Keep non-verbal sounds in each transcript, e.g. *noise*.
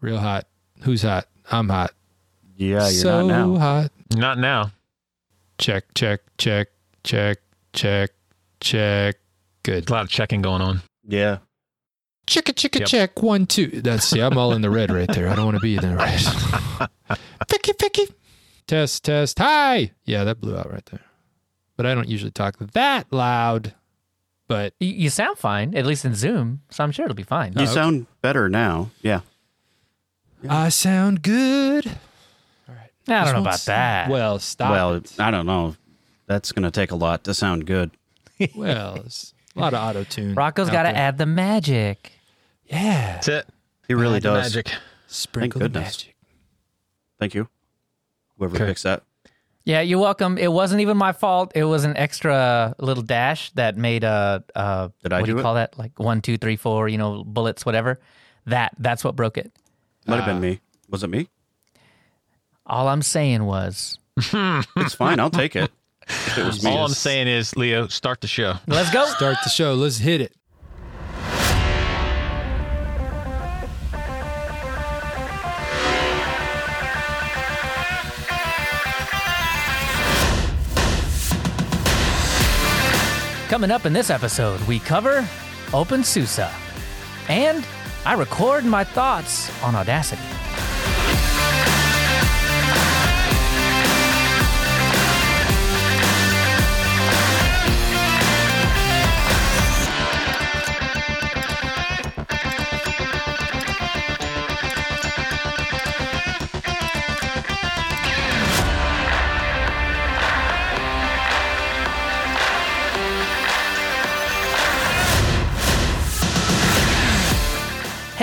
Real hot. Who's hot? I'm hot. Yeah, you're so not now. hot. Not now. Check, check, check, check, check, check. Good. A lot of checking going on. Yeah. Chicka, chicka, Yep. check. One, two. That's, see, I'm all in the red right there. I don't want to be in the red. *laughs* Picky, picky. Test, test. Hi. Yeah, that blew out right there. But I don't usually talk that loud. But You, you sound fine, at least in Zoom, so I'm sure it'll be fine. You oh, okay. sound better now. Yeah. I sound good. All right. I don't know about that. Well, stop. well, it. I don't know. That's going to take a lot to sound good. *laughs* well, it's a lot of auto tune. Rocco's got to add the magic. Yeah. That's it. He really Add the does. Magic. Sprinkle the goodness. magic. Thank you. Whoever Okay. picks that. Yeah, you're welcome. It wasn't even my fault. It was an extra little dash that made a, uh, Did I what do do you it? call that? Like one, two, three, four, you know, bullets, whatever. That That's what broke it. Might have been me. Uh, was it me? All I'm saying was, *laughs* It's fine. I'll take it. If it was me. All I'm saying is, Leo, start the show. let's go. Start the show. Let's hit it. Coming up in this episode, we cover OpenSUSE. And I record my thoughts on Audacity.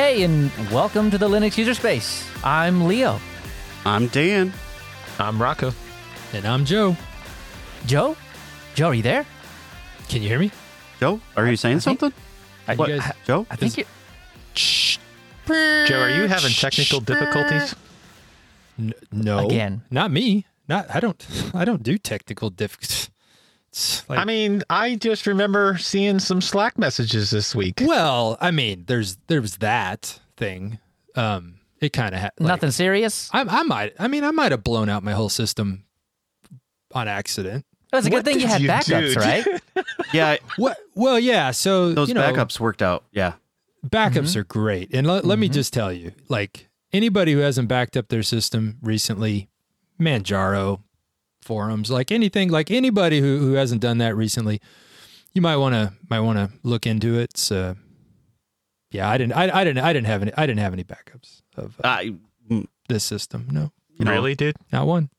Hey, and welcome to the Linux user space. I'm Leo. I'm Dan. I'm Rocco. And I'm Joe. Joe? Joe, are you there? Can you hear me? Joe, are you saying think- something? I, You guys- Joe? I think you. Shh. Joe, are you having technical difficulties? N- no. Again. Not me. Not. I don't. *laughs* I don't do technical difficulties. It's like, I mean, I just remember seeing some Slack messages this week. well, I mean, there's there's that thing. Um, it kind of ha- like, Nothing serious? I, I might. I mean, I might have blown out my whole system on accident. It was a What good thing you had you backups, do? right? *laughs* Yeah, I- What? Well, yeah. So those you know, backups worked out. Yeah. backups are great. And let let me just tell you, like anybody who hasn't backed up their system recently, Manjaro forums, like anything, like anybody who, who hasn't done that recently, you might want to might want to look into it. So, yeah, I didn't, I, I didn't, I didn't have any, I didn't have any backups of uh, I, mm, this system. No, you know, really, dude? not one.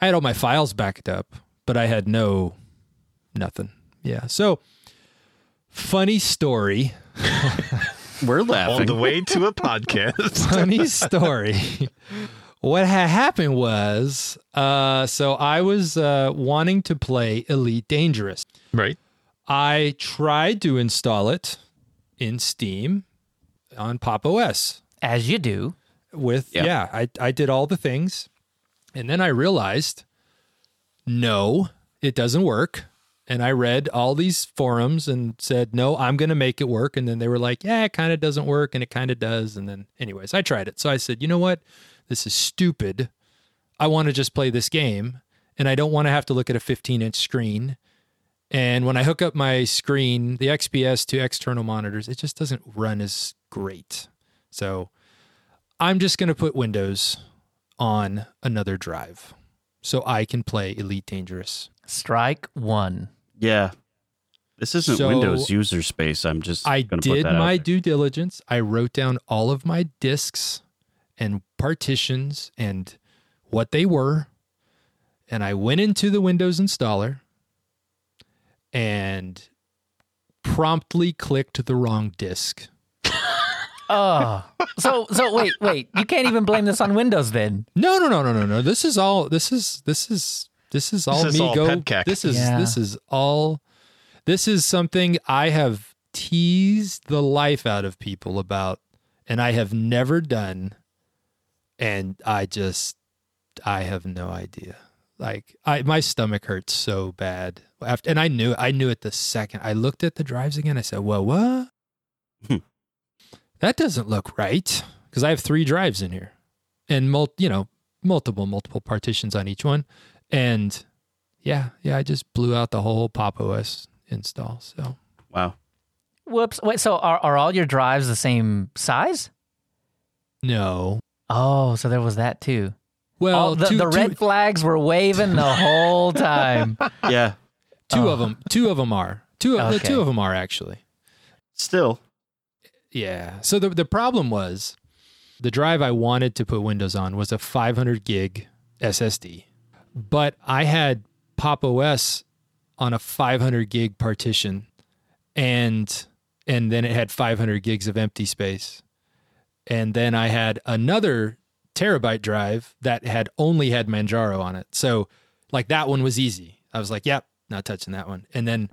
I had all my files backed up, but I had no nothing. Yeah. So, funny story. We're On laughing. the way to a podcast. funny *laughs* story. What had happened was, uh, so I was uh, wanting to play Elite Dangerous. right. I tried to install it in Steam on Pop OS As you do. with Yeah. yeah, I I did all the things, and then I realized, no, it doesn't work. And I read all these forums and said, no, I'm going to make it work. And then they were like, yeah, it kind of doesn't work, and it kind of does. And then, anyways, I tried it. So I said, you know what? This is stupid. I want to just play this game, and I don't want to have to look at a 15 inch screen. And when I hook up my screen, the XPS to external monitors, it just doesn't run as great. So I'm just going to put Windows on another drive so I can play Elite Dangerous. Strike one. yeah. This isn't So- Windows user space. I'm just I going put did that my out. due diligence. I wrote down all of my disks and partitions and what they were. And I went into the Windows installer and promptly clicked the wrong disk. Oh. *laughs* so so wait, wait. You can't even blame this on Windows then. No, no, no, no, no, no. This is all. This is this is this is all is me all go. This is Yeah. this is all. This is something I have teased the life out of people about, and I have never done. And I just, I have no idea. Like I, my stomach hurts so bad after, and I knew, I knew it the second I looked at the drives again. I said, "Well, what? Hmm. That doesn't look right." because I have three drives in here, and mul- you know multiple multiple partitions on each one, and yeah, yeah, I just blew out the whole Pop OS install. So Wow. Whoops. Wait, so are, are all your drives the same size? no, Oh, so there was that too. well, all the, two, the two- red flags were waving the whole time. *laughs* Yeah. two Oh. of them, two of them are two of uh, the Okay. two of them are actually. Still. Yeah. So the the problem was the drive I wanted to put Windows on was a 500 gig SSD, but I had Pop OS on a 500 gig partition, and and then it had 500 gigs of empty space, and then I had another terabyte drive that had only had Manjaro on it. So like that one was easy. I was like, yep, not touching that one. And then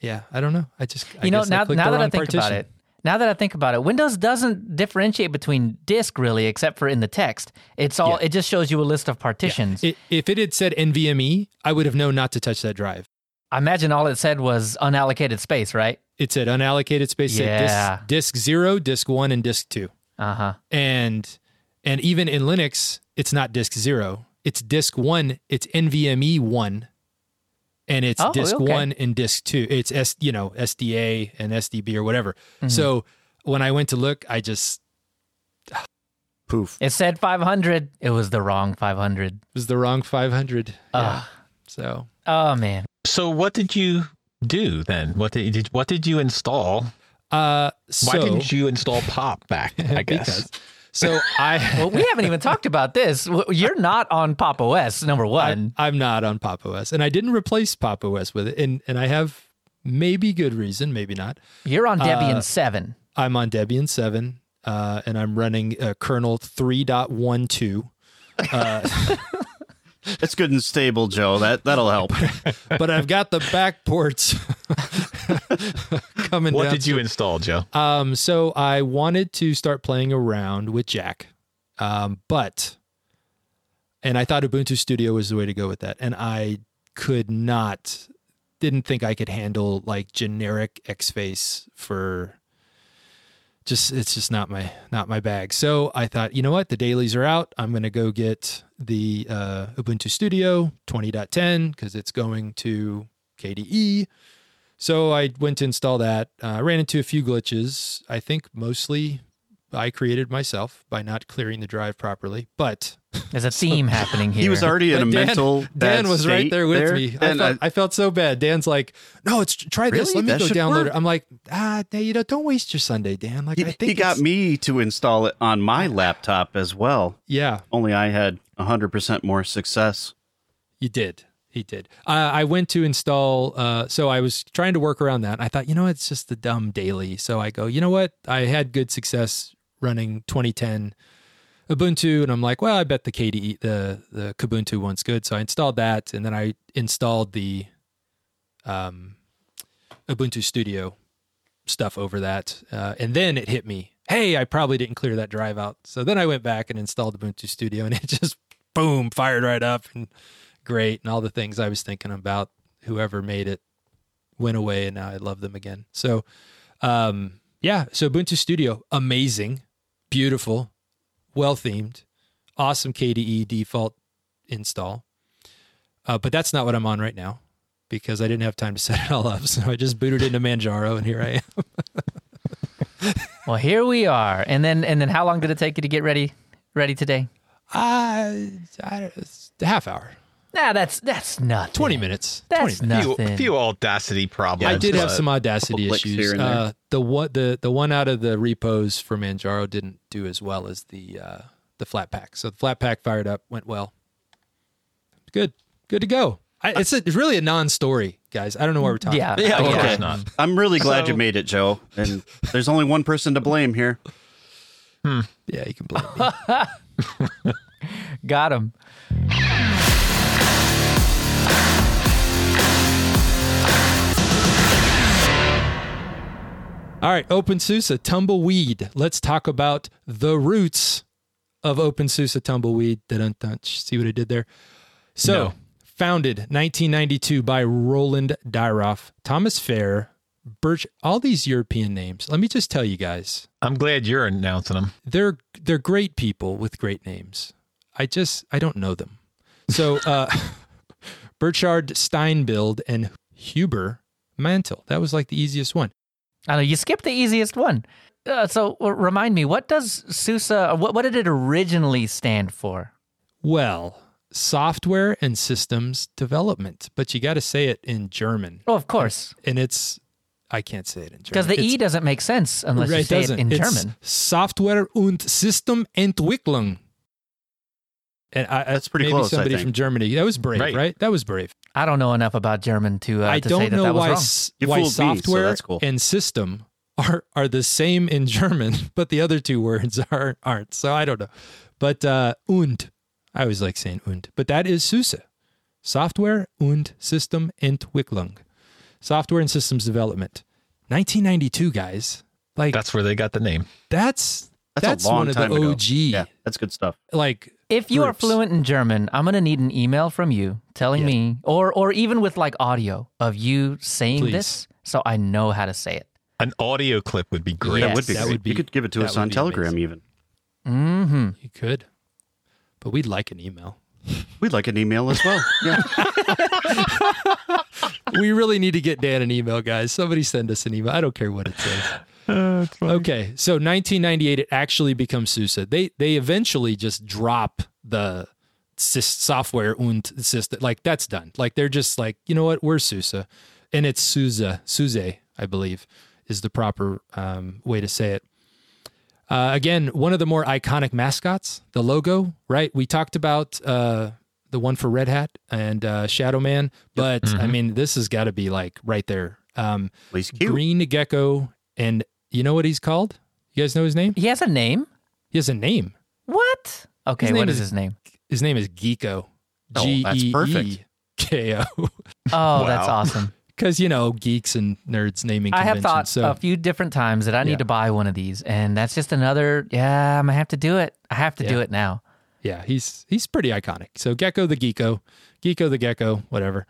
yeah, I don't know. I just I you know, I now, now that I think about it, now that I think about it, Windows doesn't differentiate between disk really, except for in the text. It's all. Yeah. It just shows you a list of partitions. I- if it had said NVMe, I would have known not to touch that drive. I imagine all it said was unallocated space, right? It said unallocated space, it said Yeah. disk, disk zero, disk one, and disk two. Uh huh. And and even in Linux, it's not disk zero. It's disk one. It's NVMe one, and it's Oh, disk okay. one and disk two. It's S, you know, SDA and SDB or whatever. Mm-hmm. So when I went to look, I just *sighs* Poof. It said 500. It was the wrong 500. it was the wrong 500. Yeah. So Oh man. So what did you do then? What did, what did you install? uh, Why didn't you install Pop back? I *laughs* guess. because so I *laughs* Well, we haven't even talked about this. You're not on Pop OS, number one. I'm not on Pop OS, and I didn't replace Pop OS with it, and and I have maybe good reason, maybe not. You're on Debian uh, 7. I'm on Debian seven, uh, and I'm running uh, kernel three point one two. *laughs* It's good and stable, Joe. That that'll help. *laughs* but I've got the back ports *laughs* coming. What down did you install, Joe? Um, so I wanted to start playing around with Jack, um, but and I thought Ubuntu Studio was the way to go with that, and I could not, didn't think I could handle like generic Xfce for. Just it's just not my not my bag. So I thought, you know what, the dailies are out. I'm gonna go get the uh, Ubuntu Studio 20.10 because it's going to KDE. So I went to install that. Uh, I ran into a few glitches. I think mostly I created myself by not clearing the drive properly. But There's a theme happening here. He was already in a but Dan, mental. Dan bad was right there with me. I felt, I, felt so bad. Dan's like, "No, it's try this. Really? Let me That go download work." it." I'm like, "Ah, Dan, you know, don't waste your Sunday, Dan." Like, he, I think he got me to install it on my laptop as well. Yeah, Only I had 100% more success. You did. He did. Uh, I went to install. Uh, so I was trying to work around that. I thought, you know, it's just the dumb daily. So I go, you know what? I had good success running 2010 Ubuntu, and I'm like, well, I bet the KDE, the the Kubuntu one's good. So I installed that, and then I installed the um, Ubuntu Studio stuff over that, uh, and then it hit me. Hey, I probably didn't clear that drive out. So then I went back and installed Ubuntu Studio, and *laughs* it just boom fired right up and great, and all the things I was thinking about whoever made it went away, and now I love them again. So, um, yeah, so Ubuntu Studio, amazing, beautiful, well themed, awesome KDE default install. Uh, but that's not what I'm on right now because I didn't have time to *laughs* set it all up. So I just booted into Manjaro, and here I am. *laughs* well, here we are. And then and then how long did it take you to get ready ready today? Uh, I, half hour, Nah, that's that's nothing. 20 minutes. That's 20 minutes. Few, nothing. few audacity problems. I did have some audacity issues. here and there. Uh, the one the the one out of the repos for Manjaro didn't do as well as the uh, the Flatpak. So the Flatpak fired up, went well. Good, good to go. I, it's a, it's really a non-story, guys. I don't know what we're talking. Yeah. about. Yeah, Of okay. course not. I'm really glad So- you made it, Joe. And there's only one person to blame here. yeah, you can blame me. *laughs* Got him. All right, OpenSUSE tumbleweed. Let's talk about the roots of OpenSUSE tumbleweed. Dun-dun-dun. See what I did there? So, No. founded 1992 by Roland Dyroff, Thomas Fehr, Birch, all these European names. Let me just tell you guys, I'm glad you're announcing them. they're they're great people with great names. I just I don't know them. So *laughs* uh Burchard Steinbild and Hubert Mantel. That was like the easiest one. I know you skipped the easiest one. Uh, so uh, remind me, what does SUSE? What, what did it originally stand for? Well, software and systems development, but you got to say it in German. Oh, of course, And it's I can't say it in German. because the It's- E doesn't make sense unless you say it doesn't. in It's German. Software und Systementwicklung. And I, That's pretty maybe close, I Somebody think. from Germany. That was brave, right? Right. That was brave. I don't know enough about German to uh, I to don't say that know that was why s- why fooled me, so software cool. and system are are the same in German, *laughs* but the other two words *laughs* are aren't. So I don't know. But uh, und, I always like saying und, but that is SUSE, software und Systementwicklung, software and systems development. 1992, guys. Like That's where they got the name. that's That's, that's a long one of time the ago. OG. Yeah, that's good stuff. Like If you are fluent in German, I'm gonna need an email from you telling Yeah. me, or or even with like audio of you saying Please. this, so I know how to say it. An audio clip would be great. Yes. that would be that great. would be- you could give it to us on Telegram amazing. even. Mm-hmm. you could, but we'd like an email. We'd like an email as well. *laughs* Yeah. we really need to get Dan an email, guys. Somebody send us an email. I don't care what it says. Okay, so 1998, it actually becomes SUSE. They they eventually just drop the sys- software und system. Like that's done. Like they're just like, you know what? We're SUSE, and it's SUSE. SUSE, I believe, is the proper um, way to say it. Uh, again, one of the more iconic mascots, the logo, right? We talked about uh, the one for Red Hat and uh, Shadow Man, but I mean, this has got to be like right there. Um, Well. Green Gecko, and you know what he's called? You guys know his name? He has a name. He has a name. What? Okay, His name is is- his name? His name is Geeko. Oh, G that's E perfect. E K O. *laughs* Oh, that's awesome. *laughs* Because you know geeks and nerds naming. I have conventions, thought so a few different times that I need Yeah. to buy one of these, and that's just another. Yeah, I'm gonna have to do it. I have to do it now. yeah, he's he's pretty iconic. So Gecko the Geeko, Geeko the Gecko, whatever.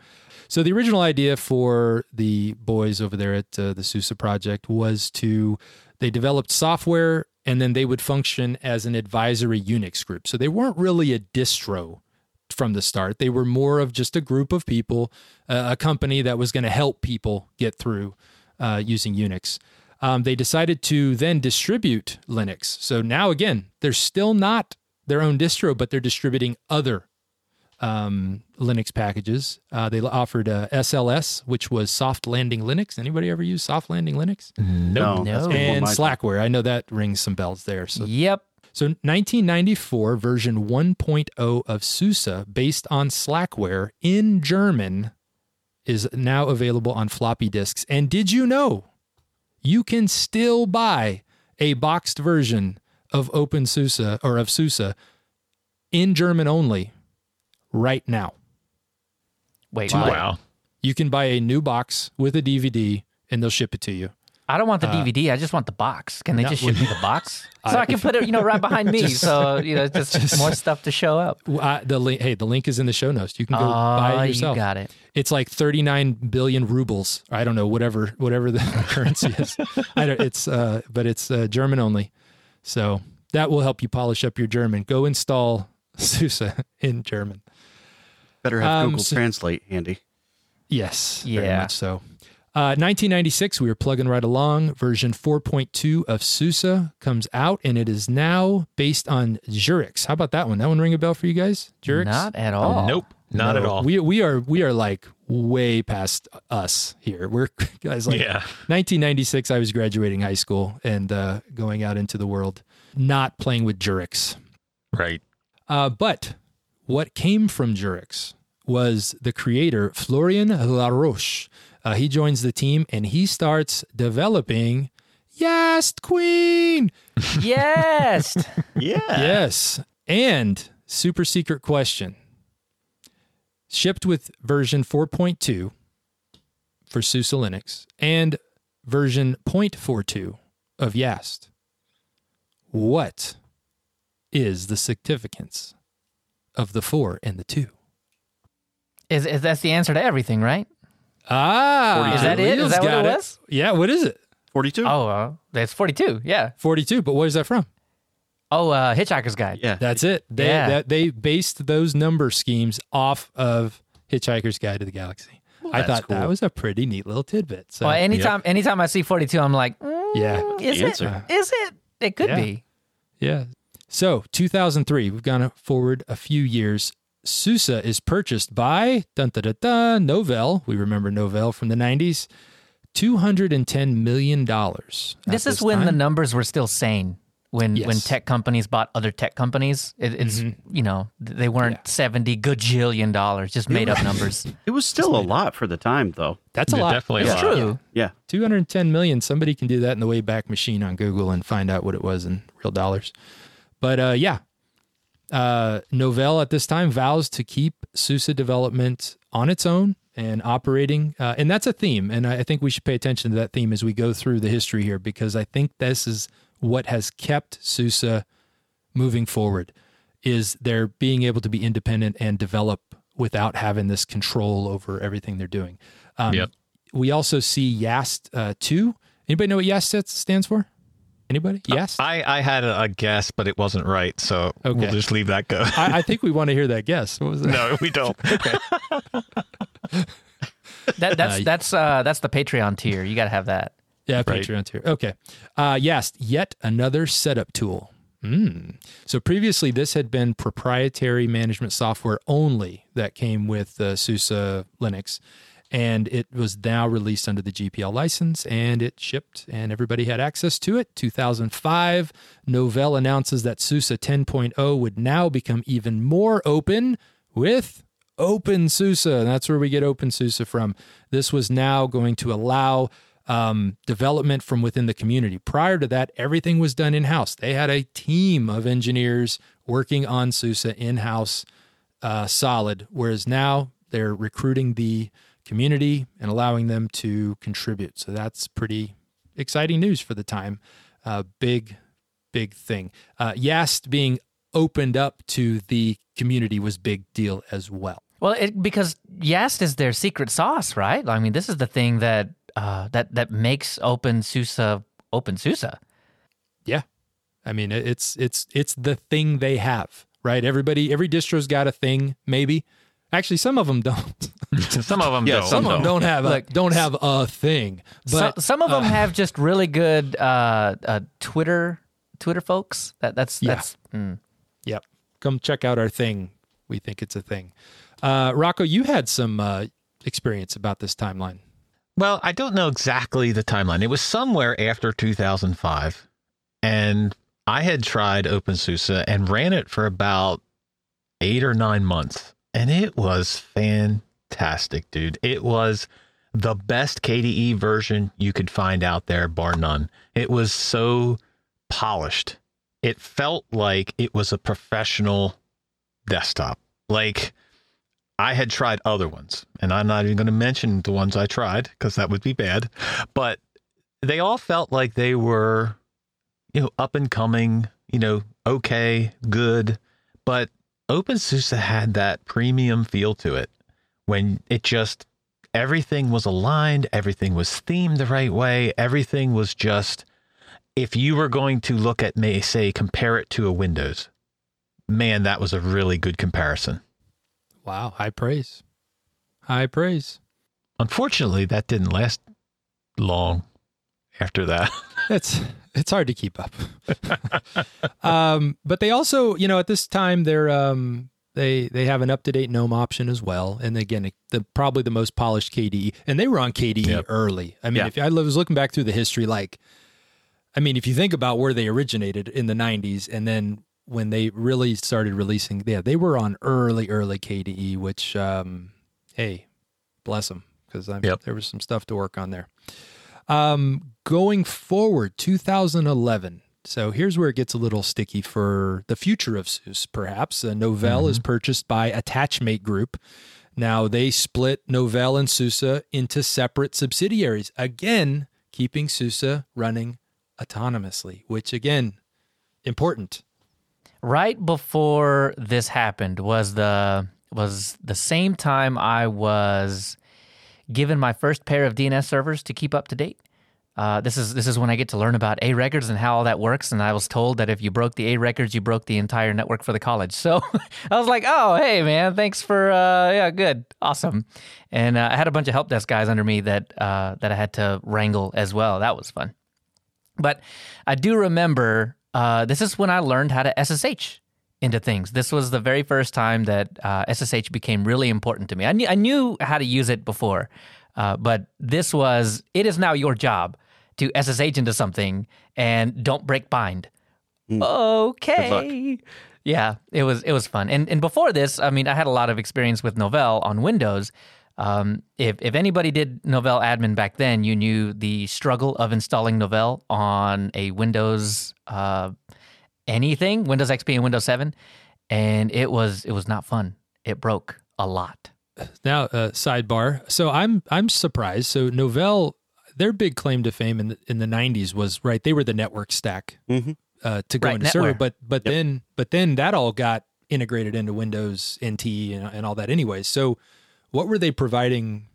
So the original idea for the boys over there at uh, the SUSE project was to they developed software and then they would function as an advisory Unix group. So they weren't really a distro from the start. They were more of just a group of people, uh, a company that was going to help people get through uh, using Unix. Um, they decided to then distribute Linux. So now again, they're still not their own distro, but they're distributing other um, Linux packages. Uh, they offered uh, SLS, which was Soft Landing Linux. Anybody ever use Soft Landing Linux? Nope. No, No. and my. Slackware. I know that rings some bells there. So Yep. so 1994 version 1.0 of SUSE based on Slackware in German is now available on floppy disks. And did you know you can still buy a boxed version of OpenSUSE or of SUSE in German only right now? Wait, Wow. Wow. You can buy a new box with a DVD and they'll ship it to you. I don't want the DVD. I just want the box. Can they Uh, just ship me the box *laughs* so I, can put it, you know, right behind me? so you know, *laughs* just, more stuff to show up. Uh, the link, hey, the link is in the show notes. You can go Oh, buy it you yourself. got it. it's like 39 billion rubles i don't know whatever whatever the *laughs* currency is i don't it's uh but it's uh, german only so that will help you polish up your german go install SUSE in german Better have Um, Google so- Translate handy. yes very Yeah. much so uh, 1996 we were plugging right along version 4.2 of SUSE comes out and it is now based on Jurix. how about that one that one ring a bell for you guys Jurix? Not at all. Nope. Not at all. We we are we are like way past us here. We're *laughs* guys like Yeah. 1996. I was graduating high school and uh, going out into the world, not playing with Jurix. Right. Uh, but what came from Jurix was the creator Florian Laroche. Uh, he joins the team and he starts developing Yast Queen. *laughs* Yes. Yeah. Yes. And super secret question. Shipped with version 4.2 for SUSE Linux and version 0.42 of Yast. What is the significance of the 4 and the 2? is, is that's the answer to everything, right? Ah, Is that it? Is Leo's that what got it was? Yeah, what is it? 42? Oh, uh, that's 42. Yeah. 42, but what is that from? Oh, uh, Hitchhiker's Guide. Yeah. That's it. They Yeah. that, they based those number schemes off of Hitchhiker's Guide to the Galaxy. I that's thought that was a pretty neat little tidbit. So Well, anytime anytime I see 42, I'm like, mm, Yeah. is The it? answer. Is it? It could Yeah. be. Yeah. So 2003, we've gone forward a few years. SUSE is purchased by dun, dun, dun, dun, Novell. We remember Novell from the 90s. $210 million. at This is when the numbers were still sane. When when tech companies bought other tech companies, it, it's mm-hmm. you know they weren't Yeah. seventy gajillion dollars, just made up numbers. *laughs* It was still a lot for the time, though. That's a Yeah, lot. definitely a It's lot. true. Yeah. 210 million. Somebody can do that in the Wayback Machine on Google and find out what it was in real dollars. But uh, yeah, uh, Novell at this time vows to keep SUSE development on its own and operating. Uh, and that's a theme. And I think we should pay attention to that theme as we go through the history here, because I think this is what has kept SUSE moving forward is their being able to be independent and develop without having this control over everything they're doing. Um, Yep. We also see YAST uh, 2. Anybody know what YAST stands for? Anybody? YAST? I, I had a, a guess, but it wasn't right, so Okay. we'll just leave that go. *laughs* I, I think we want to hear that guess. What was that? no, we don't. *laughs* That that's Uh, that's uh that's the Patreon tier. You got to have that. Yeah, Right. Patreon tier. Okay. Uh, yes, yet another setup tool. Mm. So previously, this had been proprietary management software only that came with uh, SUSE Linux, and it was now released under the GPL license, and it shipped, and everybody had access to it. 2005, Novell announces that SUSE 10.0 would now become even more open with OpenSUSE. And that's where we get Open OpenSUSE from. This was now going to allow um, development from within the community. Prior to that, everything was done in house. They had a team of engineers working on SUSE in house, uh, solid. Whereas now they're recruiting the community and allowing them to contribute. So that's pretty exciting news for the time. Uh, big, big thing. Uh, Yast being opened up to the community was big deal as well. Well, it, because Yast is their secret sauce, right? I mean, this is the thing that uh, that that makes OpenSUSE OpenSUSE. Yeah. I mean, it's it's it's the thing they have, right? Everybody, every distro's got a thing, maybe. Actually, some of them don't. *laughs* Some of them Yeah, don't. Some of them don't have a, Look, don't have a thing. But some of them have just really good uh, uh, Twitter Twitter folks. That that's Yeah. that's mm. yep, come check out our thing. We think it's a thing. Uh, Rocco, you had some uh, experience about this timeline. Well, I don't know exactly the timeline. It was somewhere after 2005. And I had tried OpenSUSE and ran it for about eight or nine months. And it was fantastic, dude. It was the best KDE version you could find out there, bar none. It was so polished. It felt like it was a professional desktop. Like, I had tried other ones, and I'm not even going to mention the ones I tried because that would be bad. But they all felt like they were, you know, up and coming, you know, okay, good. But OpenSUSE had that premium feel to it when it just everything was aligned, everything was themed the right way, everything was just. If you were going to look at, may say, compare it to a Windows, man, that was a really good comparison. Wow, high praise, high praise. Unfortunately, that didn't last long after that. *laughs* It's it's hard to keep up. *laughs* um, but they also, you know, at this time they're um, they they have an up to date GNOME option as well, and again, the probably the most polished KDE, and they were on KDE Yep. early. I mean, Yeah. if I was looking back through the history, like, I mean, if you think about where they originated in the '90s, and then when they really started releasing, yeah, they were on early early KDE, which, um, hey, bless them because Yep. there was some stuff to work on there. Um, going forward, 2011. So here's where it gets a little sticky for the future of SUSE, perhaps. Uh, Novell is purchased by Attachmate Group. Now they split Novell and SUSE into separate subsidiaries, again, keeping SUSE running autonomously, which again, important. right before this happened was the was the same time I was given my first pair of DNS servers to keep up to date. Uh, this is this is when I get to learn about A records and how all that works. And I was told that if you broke the A records, you broke the entire network for the college. So *laughs* I was like, "Oh, hey, man, thanks for uh, yeah, good, awesome." And uh, I had a bunch of help desk guys under me that uh, that I had to wrangle as well. That was fun. But I do remember uh, this is when I learned how to SSH into things. This was the very first time that uh, SSH became really important to me. I knew, I knew how to use it before, uh, but this was, it is now your job to SSH into something and don't break bind. Okay. Yeah, it was it was fun. And and before this, I mean, I had a lot of experience with Novell on Windows. Um, if if anybody did Novell admin back then, you knew the struggle of installing Novell on a Windows uh, anything, Windows XP and Windows 7, and it was it was not fun. It broke a lot. Now, uh, sidebar. So I'm I'm surprised. So Novell, their big claim to fame in the, in the '90s was right. They were the network stack Mhm. uh, to go Right, into server, NetWare. but but then but then that all got integrated into Windows NT and, and all that anyway. So what were they providing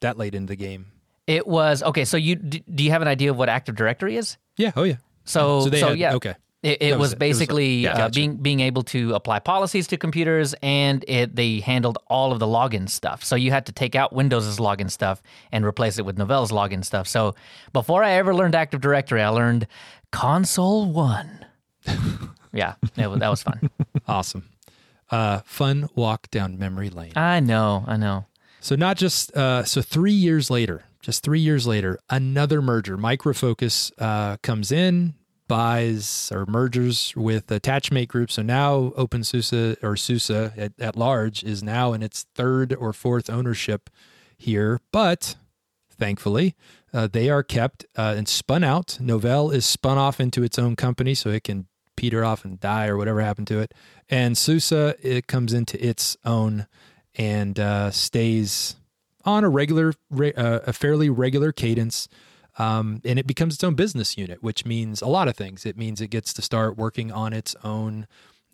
that late into the game? It was okay. So you d- do you have an idea of what Active Directory is? Yeah. Oh yeah. So So they so had, yeah. okay. It, it was was it. It was like- basically yeah, uh, gotcha. being being able to apply policies to computers, and it they handled all of the login stuff. So you had to take out Windows's login stuff and replace it with Novell's login stuff. So before I ever learned Active Directory, I learned Console One. *laughs* yeah, that was, that was fun. Awesome. Uh, fun walk down memory lane. I know, I know. So not just uh, so three years later, just three years later, another merger. Micro Focus uh, comes in, buys or mergers with Attachmate Group. So now OpenSUSE or SUSE at, at large is now in its third or fourth ownership here, but thankfully. Uh, they are kept uh, and spun out. Novell is spun off into its own company so it can peter off and die or whatever happened to it. And SUSE, it comes into its own and uh, stays on a regular, uh, a fairly regular cadence. Um, and it becomes its own business unit, which means a lot of things. It means it gets to start working on its own.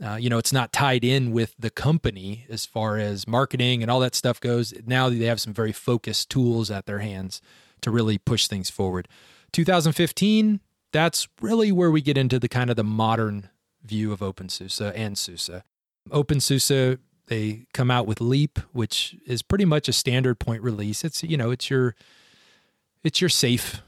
Uh, you know, it's not tied in with the company as far as marketing and all that stuff goes. Now they have some very focused tools at their hands to really push things forward. 2015, that's really where we get into the kind of the modern view of OpenSUSE and SUSE. OpenSUSE, they come out with Leap, which is pretty much a standard point release. It's you know, it's your it's your safe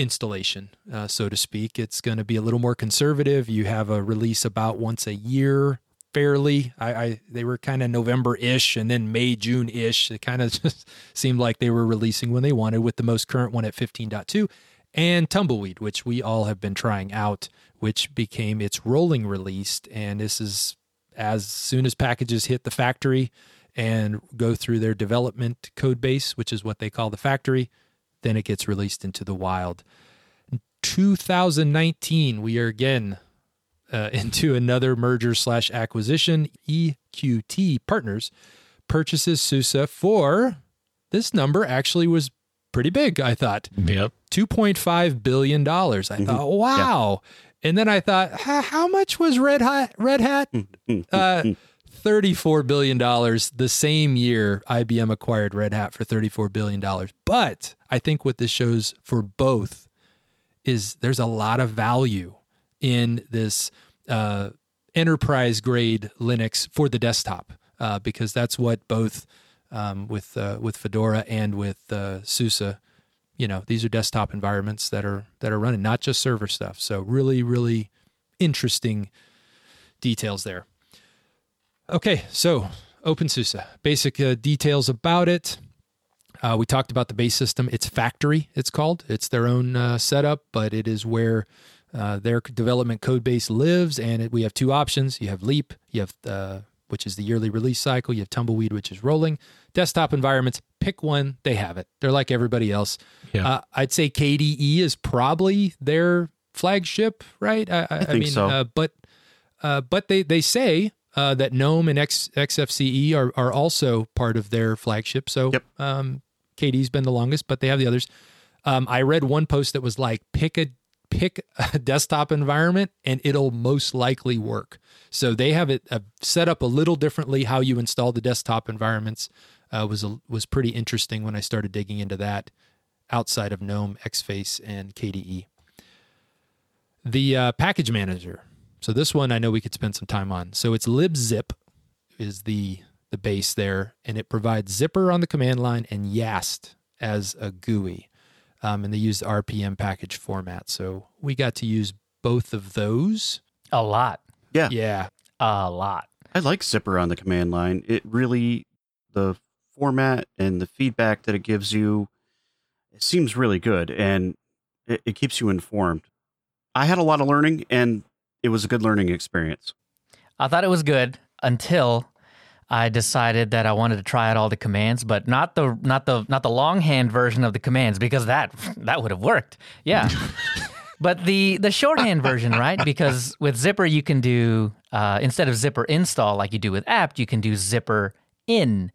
installation, uh, so to speak. It's going to be a little more conservative. You have a release about once a year, fairly. I, I they were kind of November ish, and then May June ish. It kind of *laughs* just seemed like they were releasing when they wanted, with the most current one at 15.2, and Tumbleweed, which we all have been trying out, which became its rolling release, and this is as soon as packages hit the factory and go through their development code base, which is what they call the factory, then it gets released into the wild. 2019, we are again uh, *laughs* into another merger slash acquisition. EQT Partners purchases SUSE for this number actually was pretty big, I thought. Yep. $2.5 billion. I thought, wow. And then I thought, how much was Red Hat? Red Hat? Uh, $34 billion the same year IBM acquired Red Hat for $34 billion. But I think what this shows for both is there's a lot of value in this uh, enterprise grade Linux for the desktop uh, because that's what both um, with uh, with Fedora and with uh, SUSE, you know, these are desktop environments that are that are running, not just server stuff. So really, really interesting details there. Okay, so OpenSUSE, basic uh, details about it. Uh, we talked about the base system. It's factory, it's called. It's their own uh, setup, but it is where uh, their development code base lives. And it, we have two options. You have Leap, you have uh, which is the yearly release cycle. You have Tumbleweed, which is rolling. Desktop environments, pick one. They have it. They're like everybody else. Yeah. Uh, I'd say KDE is probably their flagship, right? I, I, think mean, so. uh, but uh, but they they say uh, that GNOME and X, XFCE are are also part of their flagship. So Yep. um, KDE's been the longest, but they have the others. Um, I read one post that was like pick a pick a *laughs* desktop environment and it'll most likely work. So they have it uh, set up a little differently how you install the desktop environments uh, was a, was pretty interesting when I started digging into that outside of GNOME, Xfce, and KDE. The uh, package manager. So this one I know we could spend some time on. So it's libzypp is the the base there, and it provides zypper on the command line and yast as a GUI. Um, and they use the RPM package format. So we got to use both of those. A lot. Yeah. Yeah. A lot. I like Zypper on the command line. It really, the format and the feedback that it gives you, it seems really good and it, it keeps you informed. I had a lot of learning and it was a good learning experience. I thought it was good until I decided that I wanted to try out all the commands, but not the not the not the longhand version of the commands because that *laughs* that would have worked. Yeah. *laughs* but the the shorthand version, right? Because with Zypper you can do uh, instead of Zypper install like you do with apt, you can do Zypper in.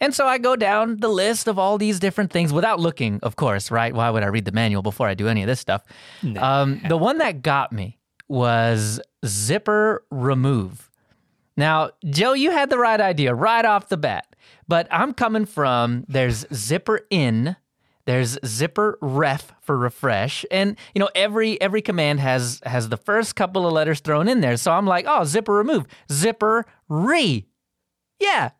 And so I go down the list of all these different things without looking, of course, right? Why would I read the manual before I do any of this stuff? Um, the one that got me was zypper remove. Now, Joe, you had the right idea right off the bat, but I'm coming from there's zypper in, there's zypper ref for refresh, and you know every every command has has the first couple of letters thrown in there. So I'm like, oh, zypper remove, zypper re, yeah,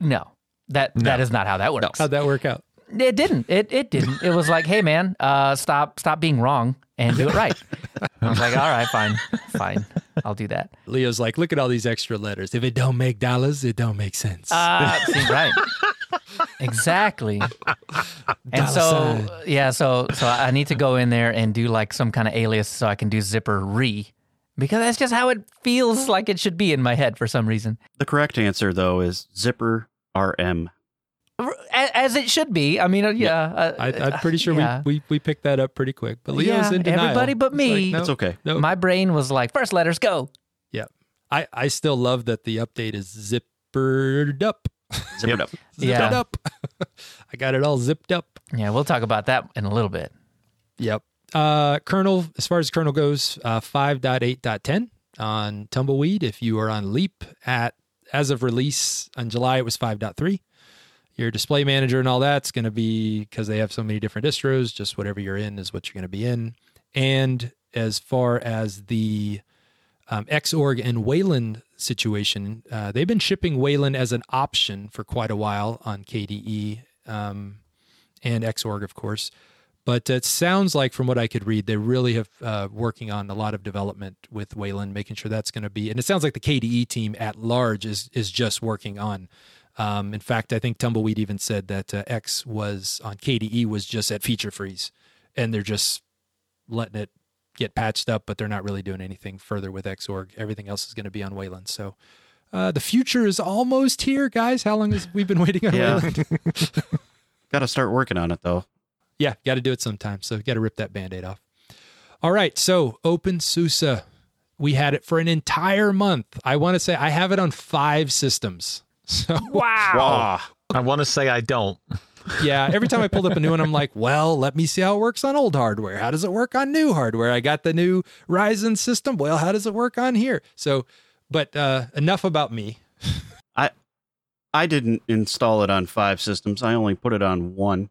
no, that that is not how that works. How'd that work out? It didn't. It it didn't. It was like, hey man, uh, stop stop being wrong and do it right. I was like, all right, fine, fine, I'll do that. Leo's like, look at all these extra letters. If it don't make dollars, it don't make sense. Uh, see, right. Exactly. And so sign. yeah, so so I need to go in there and do like some kind of alias so I can do zypper re because that's just how it feels like it should be in my head for some reason. The correct answer, though, is Zypper RM. R- a- As it should be. I mean, uh, yeah. uh, I, I'm pretty sure yeah. we, we we picked that up pretty quick. But Leo's Yeah, in denial. everybody but It's me. no, It's okay. No, My brain was like, first letters go. yeah. I I still love that the update is zippered up. Zipper up. Zipped Yeah. up. *laughs* I got it all zipped up. Yeah, we'll talk about that in a little bit. Yep. Uh, kernel, as far as kernel goes, uh, 5.8.10 on Tumbleweed. If you are on Leap at as of release on July, it was 5.3. Your display manager and all that's going to be because they have so many different distros. Just whatever you're in is what you're going to be in. And as far as the um, Xorg and Wayland situation, uh, they've been shipping Wayland as an option for quite a while on KDE um, and Xorg, of course. But it sounds like, from what I could read, they really have uh, working on a lot of development with Wayland, making sure that's going to be. And it sounds like the KDE team at large is is just working on. Um, in fact, I think Tumbleweed even said that uh, X was on KDE was just at feature freeze, and they're just letting it get patched up, but they're not really doing anything further with Xorg. Everything else is going to be on Wayland. So uh, the future is almost here, guys. How long has we been waiting on *laughs* Yeah. Wayland? *laughs* Got to start working on it, though. Yeah, got to do it sometime. So got to rip that band aid off. All right. So OpenSUSE, we had it for an entire month. I want to say I have it on five systems. So Wow. I want to say I don't. yeah, every time I pulled up a new one, I'm like, well, let me see how it works on old hardware. How does it work on new hardware? I got the new Ryzen system. Well, how does it work on here? So, but uh, enough about me. I I didn't install it on five systems. I only put it on one,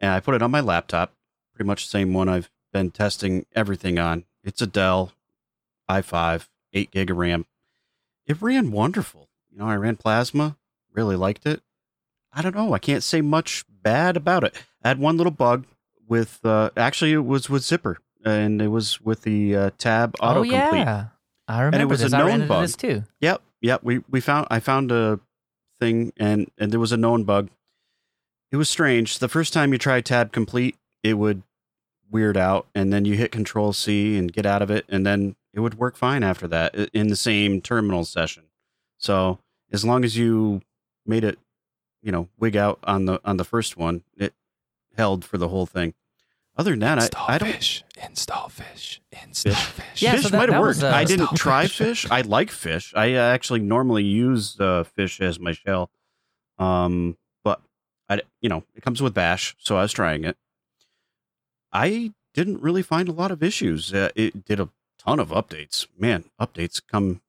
and I put it on my laptop. Pretty much the same one I've been testing everything on. It's a Dell i5, eight gig of RAM. It ran wonderful. You know, I ran Plasma, really liked it. I don't know. I can't say much bad about it. I had one little bug with. Uh, actually, it was with Zypper, and it was with the uh, tab autocomplete. Oh yeah, I remember and it was a this. I known bug. this too. Yep, yep. We we found I found a thing and and there was a known bug. It was strange. The first time you try tab complete, it would weird out, and then you hit Control C and get out of it, and then it would work fine after that in the same terminal session. So as long as you made it, you know, wig out on the on the first one, it held for the whole thing. Other than that, Install I, I don't fish. Install fish. Install fish. Yeah, fish so that- might have worked. was, uh, I didn't try fish. fish. I like fish. I uh, actually normally use uh, fish as my shell. Um, but I you know, it comes with Bash, so I was trying it. I didn't really find a lot of issues. Uh, it did a ton of updates. Man, updates come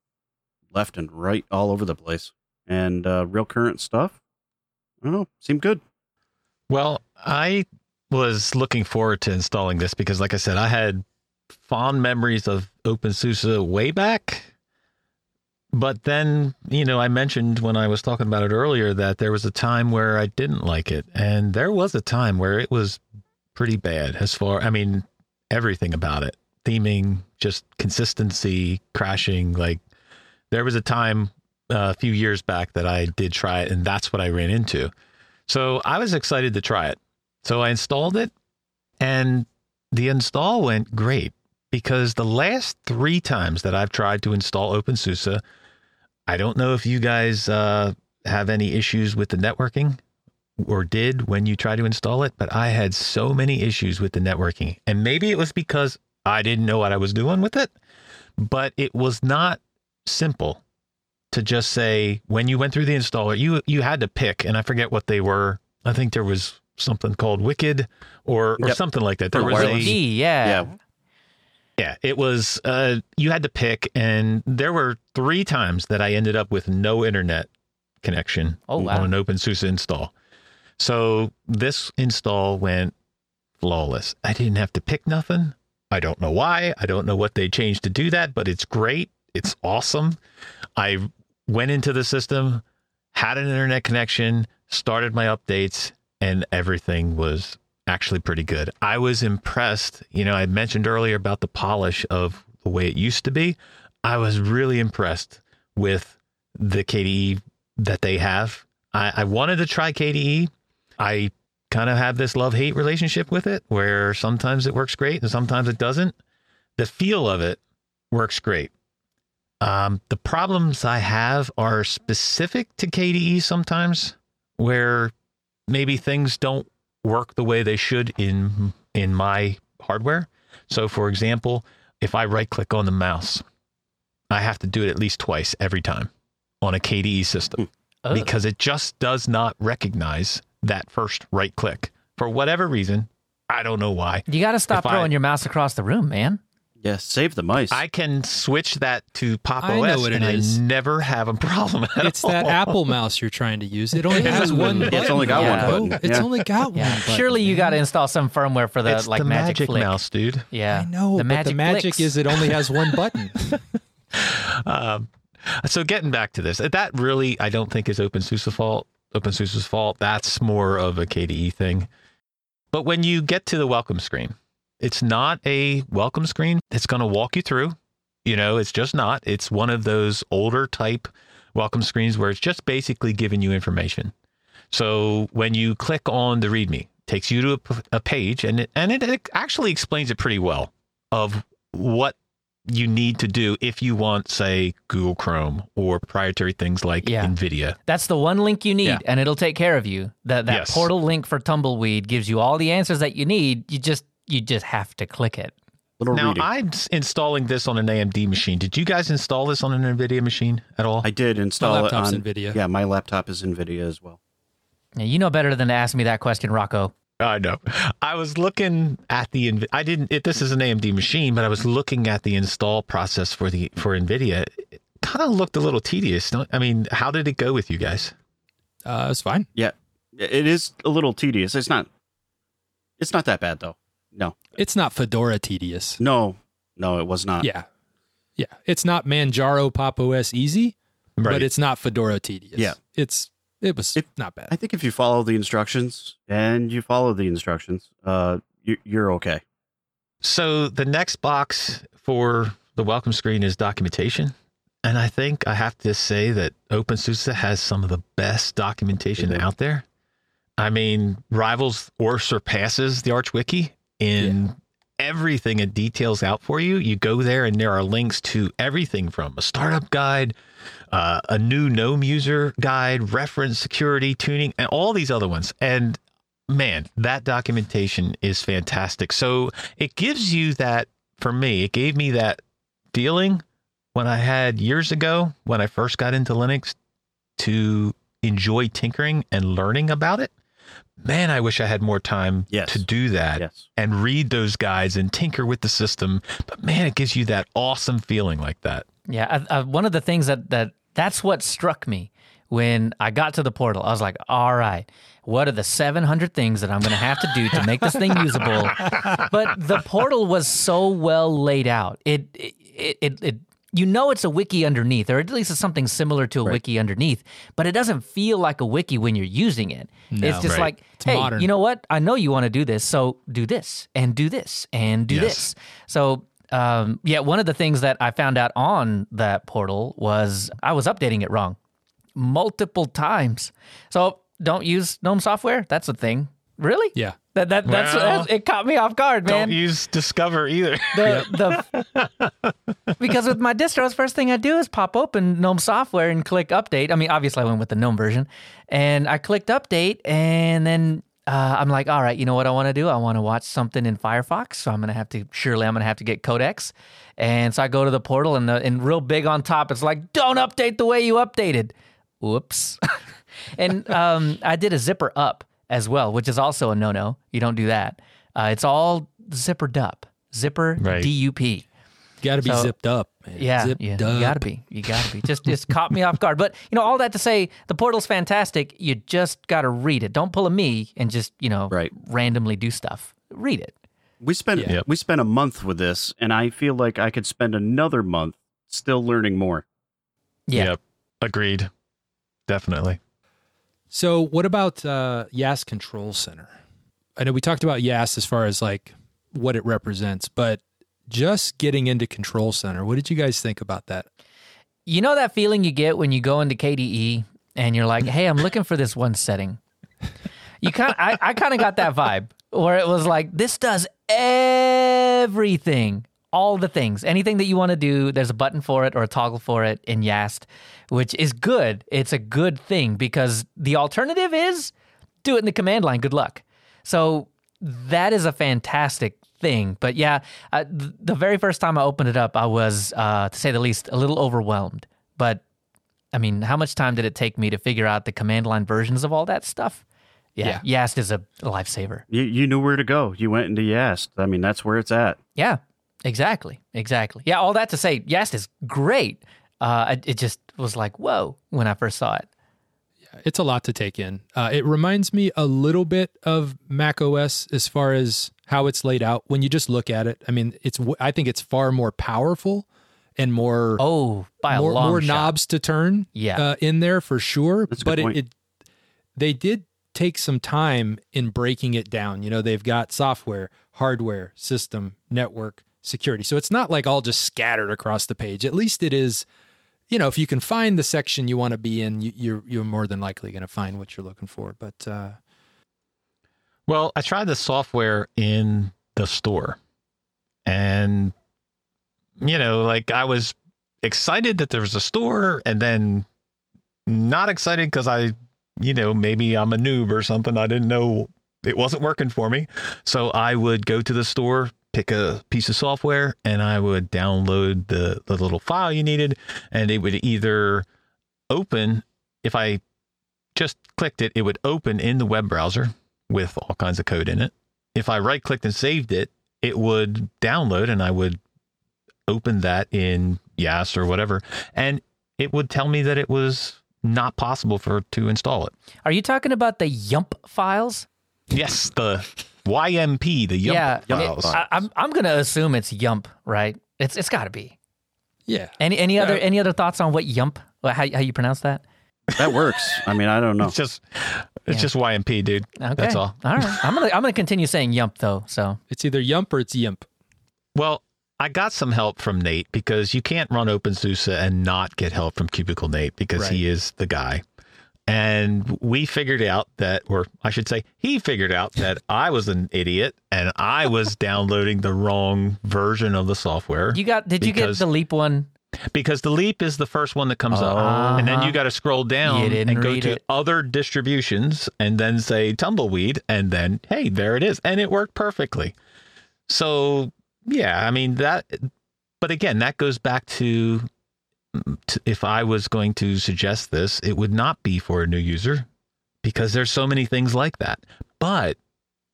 left and right all over the place, and uh, real current stuff. I don't know. Seemed good. Well, I was looking forward to installing this because, like I said, I had fond memories of OpenSUSE way back. But then, you know, I mentioned when I was talking about it earlier that there was a time where I didn't like it. And there was a time where it was pretty bad as far, I mean, everything about it theming, just consistency, crashing. Like, there was a time uh, a few years back that I did try it, and that's what I ran into. So I was excited to try it. So I installed it, and the install went great because the last three times that I've tried to install OpenSUSE, I don't know if you guys uh, have any issues with the networking or did when you try to install it, but I had so many issues with the networking. And maybe it was because I didn't know what I was doing with it, but it was not simple to just say when you went through the installer, you you had to pick, and I forget what they were. I think there was something called Wicked or or Yep. something like that. There For was wireless. a D, yeah. Yeah. yeah, it was uh you had to pick and there were 3 times that I ended up with no internet connection Oh, on an OpenSUSE install. So this install went flawless. I didn't have to pick nothing. I don't know why. I don't know what they changed to do that, but it's great. It's awesome. I went into the system, had an internet connection, started my updates, and everything was actually pretty good. I was impressed. You know, I mentioned earlier about the polish of the way it used to be. I was really impressed with the KDE that they have. I, I wanted to try KDE. I kind of have this love hate relationship with it where sometimes it works great and sometimes it doesn't. The feel of it works great. Um, the problems I have are specific to KDE sometimes, where maybe things don't work the way they should in in my hardware. So, for example, if I right click on the mouse, I have to do it at least twice every time on a KDE system Ugh. because it just does not recognize that first right click for whatever reason. I don't know why. you got to stop if I- throwing your mouse across the room, man. Yeah, save the mice. I can switch that to Pop I OS know what it and is. I never have a *laughs* problem at It's that. Apple mouse you're trying to use. It only has one button. it's only got one button. It's Yeah. only got Yeah. one button. Surely you man. got to install some firmware for the it's like the magic, magic flick. mouse, dude. Yeah. I know, The but magic the magic flicks. is it only has one *laughs* button. Um, so getting back to this, that really I don't think is OpenSUSE fault. OpenSUSE's fault. That's more of a KDE thing. But when you get to the welcome screen, it's not a welcome screen. It's going to walk you through. You know, it's just not. It's one of those older type welcome screens where it's just basically giving you information. So when you click on the README, it takes you to a page, and it, and it, it actually explains it pretty well of what you need to do if you want, say, Google Chrome or proprietary things like Yeah. NVIDIA. That's the one link you need, Yeah. and it'll take care of you. That that Yes. portal link for Tumbleweed gives you all the answers that you need. You just you just have to click it. Little Now, reading. I, I'm installing this on an AMD machine. Did you guys install this on an NVIDIA machine at all? I did install it laptop's on NVIDIA. Yeah, my laptop is NVIDIA as well. Now, you know better than to ask me that question, Rocco. I know. I was looking at the. I didn't. It, this is an AMD machine, but I was looking at the install process for the for NVIDIA. It kind of looked a little tedious. Don't, I mean, how did it go with you guys? Uh, it's fine. Yeah, it is a little tedious. It's not. It's not that bad though. No, It's not Fedora tedious. no, no. It was not. Yeah. Yeah. It's not Manjaro Pop OS easy, but it's not Fedora tedious. Yeah. It's it was It- not bad. I think if you follow the instructions and you follow the instructions, uh, you, you're okay. So the next box for the welcome screen is documentation. And I think I have to say that OpenSUSE has some of the best documentation They do. out there. I mean, rivals or surpasses the Arch In everything it details out for you. You go there and there are links to everything from a startup guide, uh, a new GNOME user guide, reference security, tuning, and all these other ones. And man, that documentation is fantastic. So it gives you that, for me, it gave me that feeling when I had years ago when I first got into Linux to enjoy tinkering and learning about it. Man, I wish I had more time Yes. to do that Yes. and read those guides and tinker with the system. But man, it gives you that awesome feeling like that. Yeah, I, I, one of the things that that that's what struck me when I got to the portal. I was like, all right, what are the 700 things that I'm going to have to do to make this thing usable? *laughs* But the portal was so well laid out. It, it, it, it you know it's a wiki underneath, or at least it's something similar to a wiki underneath, but it doesn't feel like a wiki when you're using it. it's just Right. like, It's hey, modern. you know what? I know you want to do this, so do this and do this and do Yes. this. So, um, yeah, one of the things that I found out on that portal was I was updating it wrong multiple times. So don't use GNOME software. That's a thing. Really? Yeah. That that that's, Well, that's it caught me off guard, man. Don't use Discover either. the *laughs* the *laughs* because with my distros, first thing I do is pop open GNOME software and click update. I mean, obviously I went with the GNOME version, and I clicked update, and then uh, I'm like, all right, you know what I want to do? I want to watch something in Firefox, so I'm gonna have to surely I'm gonna have to get codecs, and so I go to the portal, and the and real big on top, it's like, don't update the way you updated. Whoops, *laughs* and um, I did a zypper up as well, which is also a no no. You don't do that. Uh, it's all zippered up. Zypper Right. DUP. Got to be So- zipped up. Man. Yeah, zipped yeah, up. you gotta be, you gotta be. Just, just caught me off guard. But you know, all that to say, the portal's fantastic. You just gotta read it. Don't pull a me and just, you know, Right. randomly do stuff. Read it. We spent Yep. we spent a month with this, and I feel like I could spend another month still learning more. Yeah. Yep. Agreed. Definitely. So, what about uh, Yast Control Center? I know we talked about Yast as far as like what it represents, but just getting into Control Center, what did you guys think about that? You know that feeling you get when you go into KDE and you're like, "Hey, I'm looking for this one setting." You kind, I, I kind of got that vibe where it was like, "This does everything, all the things, anything that you want to do. There's a button for it or a toggle for it in Yast, which is good. It's a good thing because the alternative is do it in the command line. Good luck. So that is a fantastic thing. But yeah, uh, th- the very first time I opened it up, I was, uh, to say the least, a little overwhelmed. But I mean, how much time did it take me to figure out the command line versions of all that stuff? Yeah, Yast is a lifesaver. You you knew where to go. You went into Yast. I mean, that's where it's at. Yeah, exactly, exactly. Yeah, all that to say, Yast is great. Uh, it, it just was like, whoa, when I first saw it. Yeah, It's a lot to take in. Uh, it reminds me a little bit of Mac OS as far as how it's laid out. When you just look at it, I mean, it's w- I think it's far more powerful and more Oh, by a more, long more shot. knobs to turn Yeah. uh, in there for sure. That's a but good it, it they did take some time in breaking it down. You know, they've got software, hardware, system, network, security. So it's not like all just scattered across the page. At least it is. You know, if you can find the section you want to be in, you, you're you're more than likely going to find what you're looking for. But uh, Well, I tried the software in the store and you know, like I was excited that there was a store and then not excited because I, you know, maybe I'm a noob or something. I didn't know it wasn't working for me. So I would go to the store, pick a piece of software, and I would download the, the little file you needed, and it would either open if I just clicked it, it would open in the web browser with all kinds of code in it. If I right clicked and saved it, it would download and I would open that in Yast or whatever. And it would tell me that it was not possible for to install it. Are you talking about the Yump files? Yes, the YMP, the Yump yeah, files. it- I, I'm I'm gonna assume it's Yump, right? It's it's got to be. yeah, Any any other any other thoughts on what Yump? How how you pronounce that? That works. I mean, I don't know. it's just it's Yeah. just YMP, dude. Okay, That's all. All right, I'm gonna I'm gonna continue saying Yump though. So it's either Yump or it's Yimp. Well, I got some help from Nate because you can't run OpenSUSE and not get help from Cubicle Nate because he is the guy. And we figured out that, or I should say, he figured out that I was an idiot and I was *laughs* downloading the wrong version of the software you got did you get Because- the Leap one? because the Leap is the first one that comes up. Ah. And then you got to scroll down didn't and go read to it. other distributions and then say Tumbleweed. And then, hey, there it is. And it worked perfectly. So, yeah, I mean, that, but again, that goes back to if I was going to suggest this, it would not be for a new user because there's so many things like that. But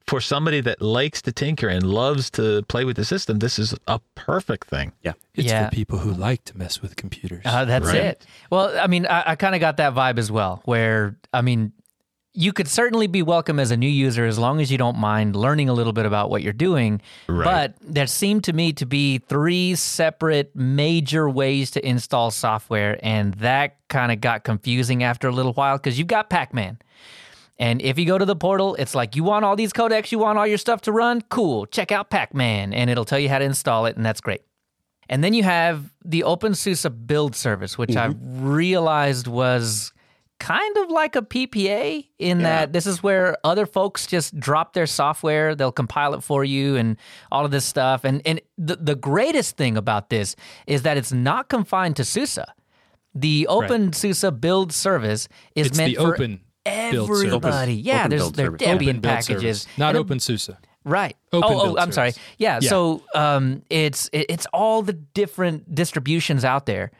for somebody that likes to tinker and loves to play with the system, this is a perfect thing. Yeah. It's Yeah. for people who like to mess with computers. Uh, that's Right. it. Well, I mean, I, I kind of got that vibe as well, where, I mean, you could certainly be welcome as a new user as long as you don't mind learning a little bit about what you're doing. Right. But there seemed to me to be three separate major ways to install software, and that kind of got confusing after a little while because you've got Packman. And if you go to the portal, it's like you want all these codecs, you want all your stuff to run? Cool. Check out Packman, and it'll tell you how to install it, and that's great. And then you have the OpenSUSE build service, which I mm-hmm. realized was kind of like a PPA in that this is where other folks just drop their software, they'll compile it for you and all of this stuff. And and the, the greatest thing about this is that it's not confined to SUSE. The OpenSUSE build service is it's meant the for open build service. everybody. yeah, Open there's build there are. Debian Open packages, service, not And a OpenSUSE. Right. Open oh, oh, I'm sorry. Yeah. Yeah. So um, it's it, it's all the different distributions out there.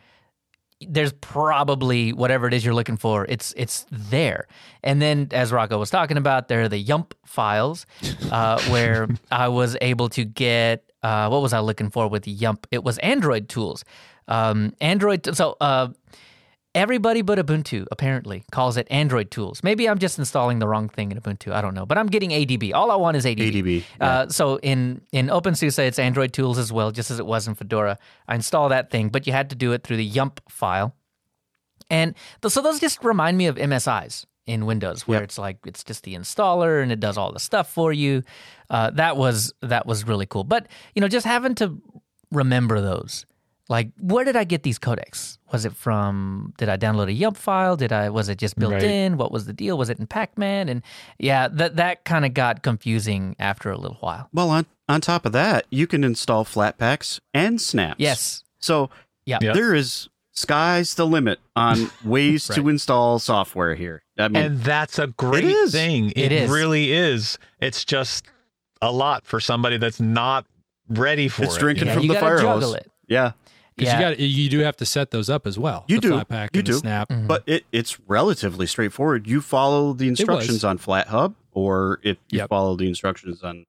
There's probably whatever it is you're looking for. It's it's there. And then, as Rocco was talking about, there are the Yump files, uh, *laughs* where I was able to get uh, what was I looking for with Yump? It was Android tools. Um, Android. So. Uh, Everybody but Ubuntu apparently calls it Android tools. Maybe I'm just installing the wrong thing in Ubuntu. I don't know, but I'm getting ADB. All I want is ADB. ADB, Uh, so in in OpenSUSE, it's Android tools as well, just as it was in Fedora. I install that thing, but you had to do it through the Yump file. And th- so those just remind me of MSIs in Windows, where Yep. it's like it's just the installer and it does all the stuff for you. Uh, that was that was really cool. But you know, just having to remember those. Like, where did I get these codecs? Was it from? Did I download a Yump file? Did I? Was it just built Right. in? What was the deal? Was it in Packman? And yeah, that that kind of got confusing after a little while. Well, on on top of that, you can install Flatpaks and snaps. Yes. So Yeah. Yep. there is sky's the limit on *laughs* ways to install software here. I mean, And that's a great is. thing. It It, is. really is. It's just a lot for somebody that's not ready for it's it. drinking Yeah, from you the fire hose. it. Yeah, Because Yeah. you got you do have to set those up as well. You the do. Flatpak You and the do. snap. Mhm. but it, it's relatively straightforward. You follow the instructions on FlatHub, or if you Yep. follow the instructions on,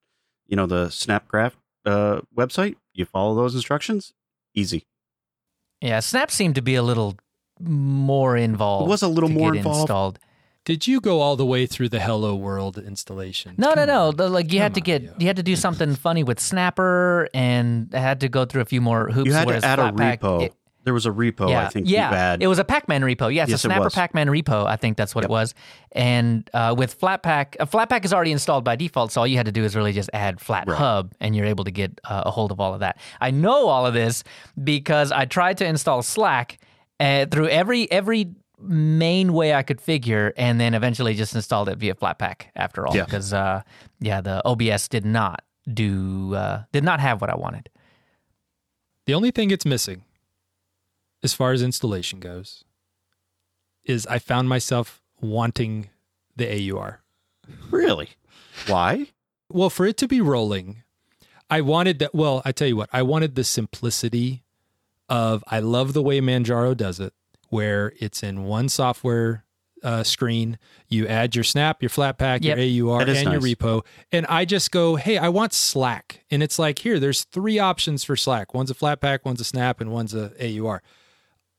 you know, the Snapcraft uh, website, you follow those instructions. Easy. Yeah, Snap seemed to be a little more involved. It was a little to more get involved. Installed. Did you go all the way through the Hello World installation? No, no, Come no. on. The, like you had to get, on, you had to do something funny with Snapper, and had to go through a few more hoops. You had to add a Flatpak, repo. it- there was a repo. yeah, I think yeah. you. It was a Packman repo. Yeah, it's Yes, a Snapper was. Packman repo. I think that's what it was. And uh, with Flatpak, uh, Flatpak is already installed by default, so all you had to do is really just add Flat Right. Hub, and you're able to get uh, a hold of all of that. I know all of this because I tried to install Slack uh, through every every main way I could figure, and then eventually just installed it via Flatpak after all. Yeah. Because uh, yeah, the OBS did not do uh, did not have what I wanted. The only thing it's missing, as far as installation goes, is I found myself wanting the AUR. really. Why? Well, for it to be rolling, I wanted that. Well, I tell you what, I wanted the simplicity of. I love the way Manjaro does it, where it's in one software uh, screen. You add your Snap, your Flatpak, Yep. your AUR, That is and your repo, and I just go, "Hey, I want Slack," and it's like, here, there's three options for Slack. One's a Flatpak, one's a Snap, and one's a AUR.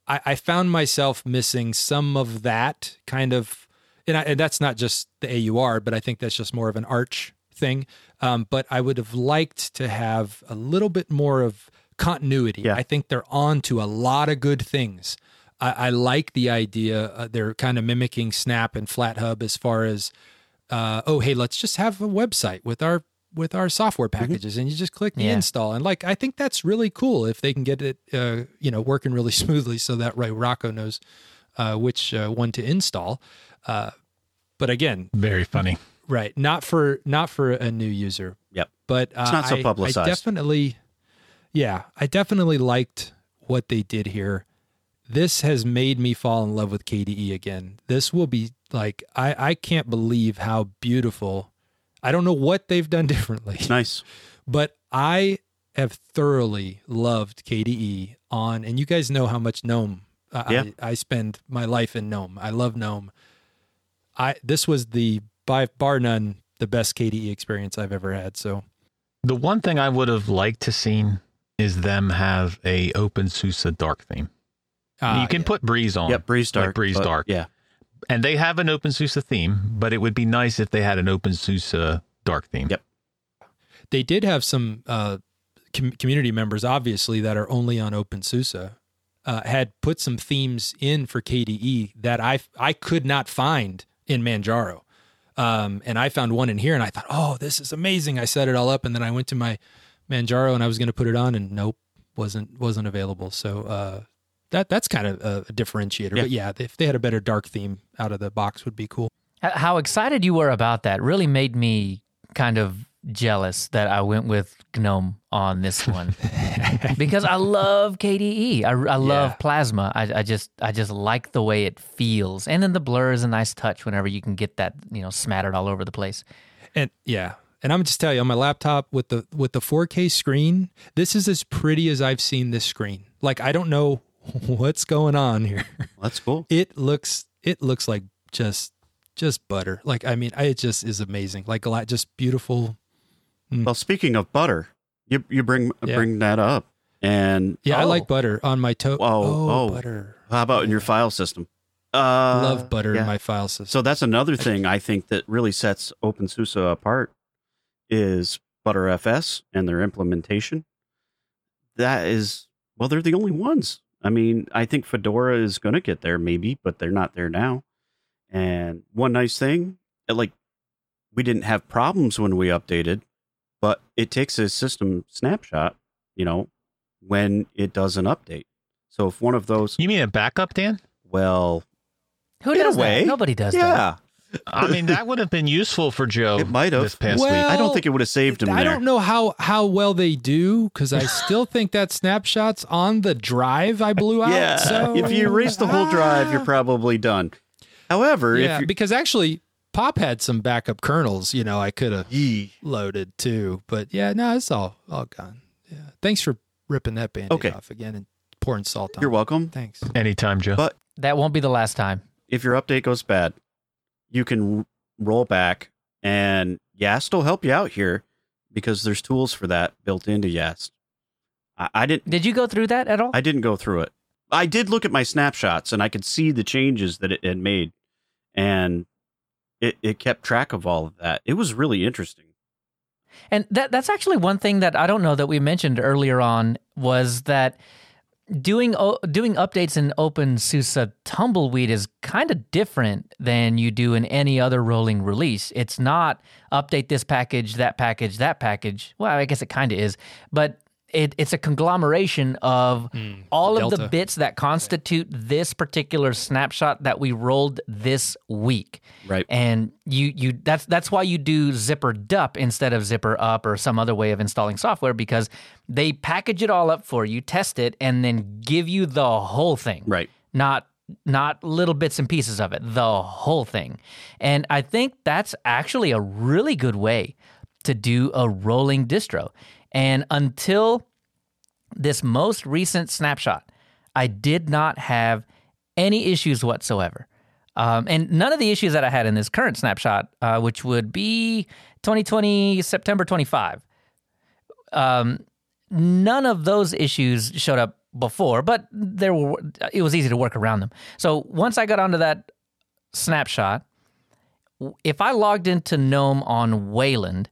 I, I found myself missing some of that kind of, and, I, and that's not just the AUR, but I think that's just more of an arch thing. Um, but I would have liked to have a little bit more of continuity. Yeah. I think they're on to a lot of good things. I, I like the idea. Uh, they're kind of mimicking Snap and FlatHub as far as, uh, oh, hey, let's just have a website with our with our software packages, and you just click the Yeah. install. And like, I think that's really cool if they can get it, uh, you know, working really *laughs* smoothly, so that right Rocco knows uh, which uh, one to install. Uh, but again, Very funny. right, not for not for a new user. Yep. But uh, It's not so I- publicized. I definitely, yeah, I definitely liked what they did here. This has made me fall in love with KDE again. This will be like I I can't believe how beautiful. I don't know what they've done *laughs* differently, nice. but I have thoroughly loved KDE on, and you guys know how much GNOME. Uh, Yeah. I, I spend my life in GNOME. I love GNOME. I this was the by bar none the best KDE experience I've ever had. So The one thing I would have liked to seen is them have a OpenSUSE dark theme. Uh, you can yeah. put Breeze on. Yep, Breeze Like Dark. Breeze but Dark. Yeah. And they have an OpenSUSE theme, but it would be nice if they had an OpenSUSE dark theme. Yep. they did have some uh, com- community members, obviously, that are only on OpenSUSE, uh, had put some themes in for KDE that I I could not find in Manjaro. Um, and I found one in here, and I thought, oh, this is amazing. I set it all up, and then I went to my Manjaro, and I was going to put it on, and nope, wasn't wasn't available. So uh, that that's kind of a, a differentiator. Yeah. But yeah, if they had a better dark theme out of the box, would be cool. How excited you were about that really made me kind of jealous that I went with GNOME on this one *laughs* because I love KDE. I, I love Yeah. Plasma. I, I just I just like the way it feels, and then the blur is a nice touch whenever you can get that you know smattered all over the place. And yeah, and I'm gonna just tell you on my laptop with the with the 4K screen, this is as pretty as I've seen this screen. Like I don't know *laughs* what's going on here. That's cool. It looks it looks like just just butter. Like I mean, I- it just is amazing. Like a lot, just beautiful. Well, speaking of butter, you you bring Yeah. bring that up, and Yeah, I oh, like butter on my toe. Oh, oh, oh. butter. How about in your file system? Uh, Love butter yeah. in my file system. So that's another thing I think that really sets OpenSUSE apart is Btrfs and their implementation. That is, well, they're the only ones. I mean, I think Fedora is going to get there maybe, but they're not there now. And one nice thing, uh, like we didn't have problems when we updated, but it takes a system snapshot, you know, when it does an update. So if one of those, You mean a backup, Dan? well, Who In a does way, that? Nobody does that. Yeah, I mean, that would have been useful for Joe It might have. this past Well, week. I don't think it would have saved him I there. don't know how how well they do because I still *laughs* think that snapshot's on the drive I blew out. Yeah, so, if you erase the whole drive, you're Ah. probably done. However, yeah, if because actually Pop had some backup kernels. You know, I could have loaded too, but yeah, no, it's all all gone. Yeah, thanks for ripping that band Okay. off again and pouring salt on. you're it. welcome. Thanks. Anytime, Joe. But That won't be the last time. if your update goes bad, you can roll back, and Yast will help you out here because there's tools for that built into Yast. I, I didn't. Did you go through that at all? I didn't go through it. I did look at my snapshots, and I could see the changes that it had made, and it, it kept track of all of that. It was really interesting. And that that's actually one thing that I don't know that we mentioned earlier on was that doing doing updates in OpenSUSE Tumbleweed is kind of different than you do in any other rolling release. It's not update this package, that package, that package. Well, I guess it kind of is, but it, it's a conglomeration of hmm. all of the bits that constitute this particular snapshot that we rolled this week. Right. and you you that's that's why you do zypper dup instead of zypper up or some other way of installing software because they package it all up for you test it and then give you the whole thing. Right. not not little bits and pieces of it the whole thing. And i think that's actually a really good way to do a rolling distro and until this most recent snapshot i did not have any issues whatsoever um, and none of the issues that I had in this current snapshot, uh, which would be 2020 September 25, um, none of those issues showed up before, but there were. It was easy to work around them. So once I got onto that snapshot, if I logged into GNOME on Wayland,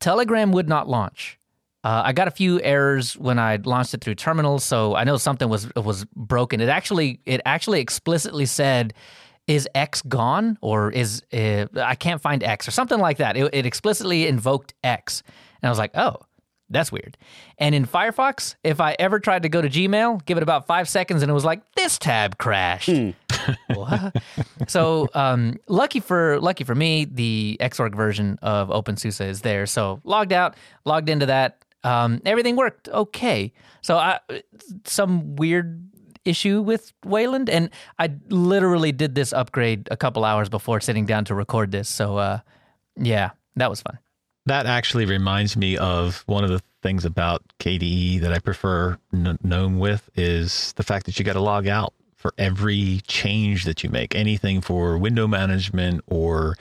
Telegram would not launch. Uh, I got a few errors when I launched it through terminals, so I know something was was broken. It actually it actually explicitly said, "Is X gone?" or "Is uh, I can't find X?" or something like that. It, it explicitly invoked X, and I was like, "Oh, that's weird." And in Firefox, if I ever tried to go to Gmail, give it about five seconds, and it was like, "This tab crashed." *laughs* What? so um, lucky for lucky for me, the Xorg version of OpenSUSE is there. So logged out, logged into that. Um, everything worked okay. So I, some weird issue with Wayland, and I literally did this upgrade a couple hours before sitting down to record this. So uh, yeah, that was fun. That actually reminds me of one of the things about KDE that I prefer GNOME with is the fact that you got to log out for every change that you make, anything for window management or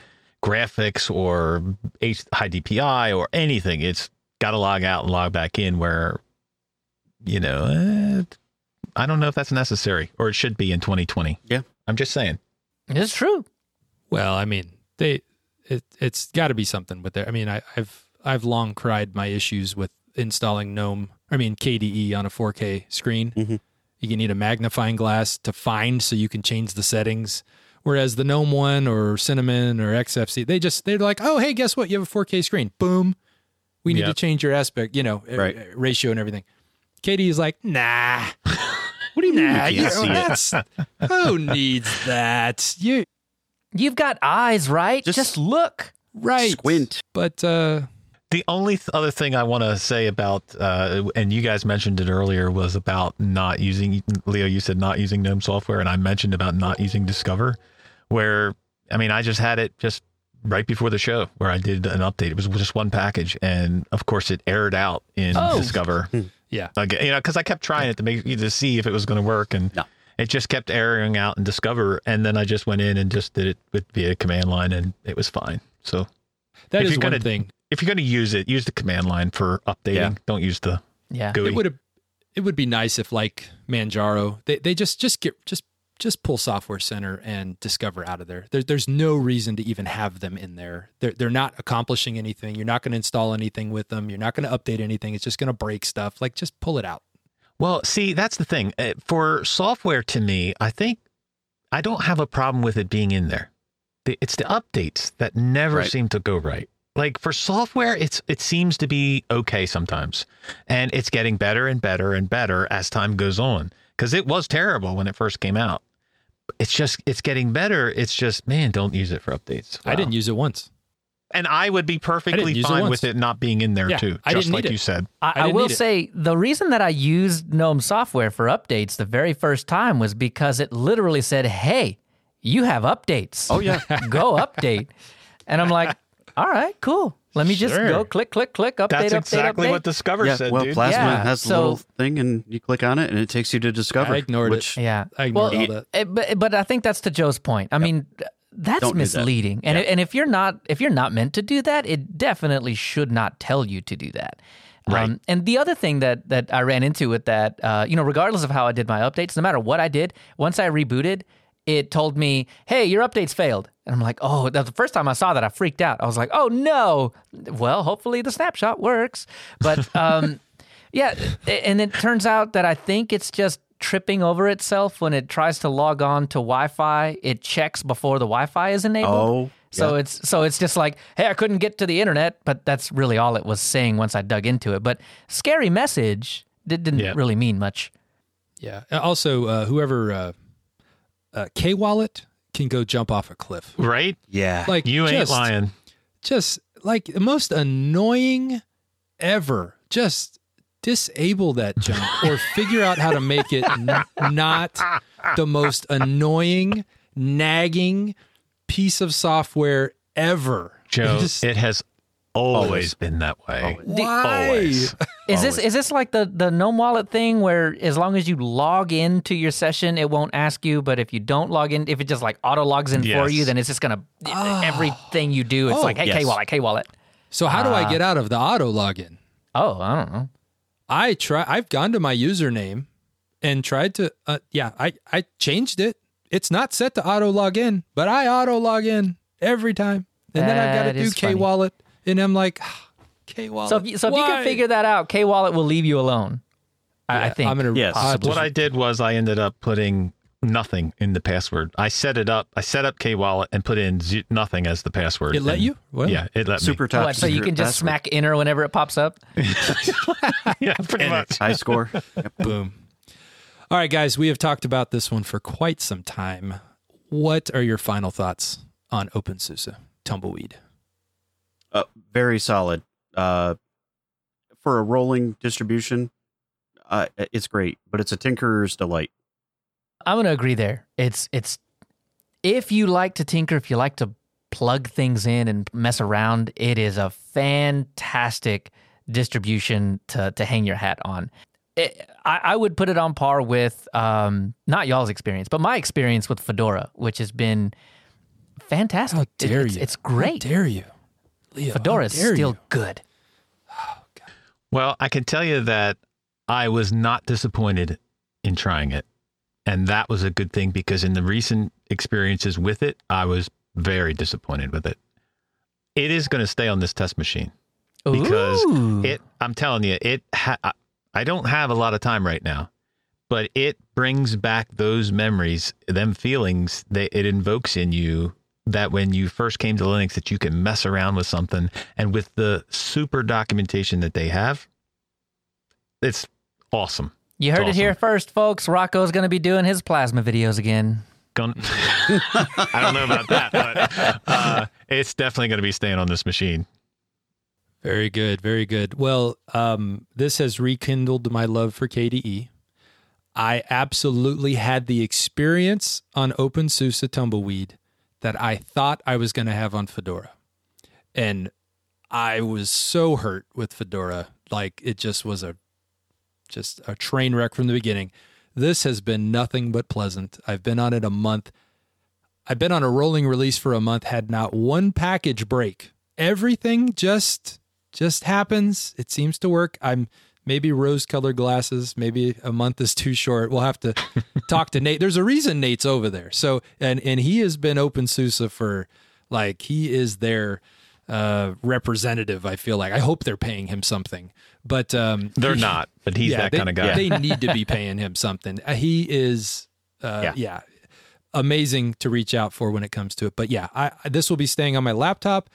graphics or H- high DPI or anything. It's got to log out and log back in. Where you know, eh, I don't know if that's necessary or it should be in 2020. Yeah. I'm just saying. It's true. Well, I mean, they it it's got to be something with there. I mean, I, I've I've long cried my issues with installing GNOME. I mean, KDE on a 4K screen. Mhm. You need a magnifying glass to find so you can change the settings. Whereas the GNOME one or Cinnamon or Xfce, they just they're like, oh hey, guess what? You have a 4K screen. Boom. We need to change your aspect, you know, Right. uh, ratio and everything. KDE is like, nah. *laughs* What do you mean? Nah, You you it. that's, who needs that? You You've got eyes, right? Just- Just, look. right. Squint. But uh The only th- other thing I want to say about, uh, and you guys mentioned it earlier, was about not using, Leo, you said not using GNOME software, and I mentioned about not using Discover, where, I mean, I just had it just right before the show where I did an update. It was just one package. And of course, it aired out in Oh. Discover. yeah. Again, you know, because I kept trying it to make to see if it was going to work, and No. It just kept airing out in Discover. And then I just went in and just did it with via command line, and it was fine. So That If is you're one gonna- thing. if you're going to use it, use the command line for updating. Yeah. Don't use the Yeah. GUI. It would have it would be nice if like Manjaro, they they just just get just just pull Software Center and Discover out of there. there there's no reason to even have them in there. They're they're not accomplishing anything. You're not going to install anything with them. You're not going to update anything. It's just going to break stuff. Like just pull it out. Well, see, that's the thing. Uh, For software, to me, I think I don't have a problem with it being in there. It's the updates that never Right. seem to go right. Like for software, it's it seems to be okay sometimes, and it's getting better and better and better as time goes on. Because it was terrible when it first came out. It's just it's getting better. It's just man, don't use it for updates. I didn't use it once. And I would be perfectly use it fine with it not being in there Yeah, too. I just didn't like need it. you said. I, I I will say the reason that I used GNOME software for updates the very first time was because it literally said, "Hey, you have updates. Oh yeah. *laughs* go update." And I'm like, "All right, cool. Let me just go click, click, click, update, That's update, exactly update." what Discover yeah. said, Well, dude. Plasma Yeah, has a little thing, and you click on it, and it takes you to Discover. I ignored which, it. Yeah. I ignored well, all that. eh, but, but I think that's to Joe's point. I mean, th- that's Don't do that. misleading. And and if you're not if you're not meant to do that, it definitely should not tell you to do that. Right. Um, and the other thing that that I ran into with that, uh, you know, regardless of how I did my updates, no matter what I did, once I rebooted, it told me, "Hey, your updates failed." And I'm like, "Oh!" The first time I saw that. I freaked out. I was like, "Oh no!" Well, hopefully the snapshot works. But um, *laughs* yeah, and it turns out that I think it's just tripping over itself when it tries to log on to Wi-Fi. It checks before the Wi-Fi is enabled. Oh, So yeah. it's so it's just like, hey, I couldn't get to the internet, but that's really all it was saying once I dug into it. But scary message did, didn't Yeah. really mean much. Yeah. Also, uh, whoever uh, uh, K Wallet can go jump off a cliff. right? yeah. Like You ain't just- lying. just like the most annoying ever. Just disable that junk or figure out how to make it n- not the most annoying, nagging piece of software ever. Joe, Just- it has always, Always. been that way. Always. why? Always. Is this is this like the the gnome wallet thing where as long as you log into your session, it won't ask you, but if you don't log in, if it just like auto logs in for you, then it's just gonna everything you do. It's Oh, like, hey, yes. K wallet, K wallet. So how do Ah. I get out of the auto login? Oh, I don't know. I try. I've gone to my username and tried to. Uh, yeah, I I changed it. It's not set to auto log in, but I auto log in every time, and then I've got That to do K funny. wallet, and I'm like, K wallet. So if you, so if you can figure that out, K wallet will leave you alone. I, I think. I'm gonna Yes. possibly. What I did was I ended up putting nothing in the password. I set it up. I set up K Wallet and put in z- nothing as the password. It let you? What? Yeah, it let me. Super top. What, so you can just password. smack enter whenever it pops up. *laughs* Yeah, *laughs* pretty much. it's high score. *laughs* Yep. Boom. All right, guys, we have talked about this one for quite some time. What are your final thoughts on OpenSUSE Tumbleweed? Uh, very solid. Uh, for a rolling distribution, uh, it's great, but it's a tinkerer's delight. I'm gonna agree there. It's it's if you like to tinker, if you like to plug things in and mess around, it is a fantastic distribution to to hang your hat on. It, I, I would put it on par with um, not y'all's experience, but my experience with Fedora, which has been fantastic. How It- dare it's, you? It's great. How dare you? Leo, how Fedora is still you? good. Well, I can tell you that I was not disappointed in trying it. And that was a good thing because in the recent experiences with it, I was very disappointed with it. It is going to stay on this test machine because Ooh. it, I'm telling you, it, ha- I- I don't have a lot of time right now, but it brings back those memories, them feelings that it invokes in you that when you first came to Linux that you can mess around with something and with the super documentation that they have, it's awesome. You heard It's it here first, folks. Rocco's going to be doing his plasma videos again. Gon- *laughs* I don't know about that, but uh, it's definitely going to be staying on this machine. Very good, very good. Well, um, this has rekindled my love for KDE. I absolutely had the experience on OpenSUSE Tumbleweed that I thought I was going to have on Fedora. And I was so hurt with Fedora. Like it just was a just a train wreck from the beginning. This has been nothing but pleasant. I've been on it a month. I've been on a rolling release for a month, had not one package break. Everything just just happens. It seems to work. I'm maybe rose colored glasses. Maybe a month is too short. We'll have to *laughs* talk to Nate. There's a reason Nate's over there. So and and he has been OpenSUSE for like he is their uh representative, I feel like. I hope they're paying him something. But um They're he- not, but he's yeah, that they- kind of guy. They *laughs* need to be paying him something. Uh, He is, uh, yeah. Yeah. amazing to reach out for when it comes to it. But yeah, I, this will be staying on my laptop.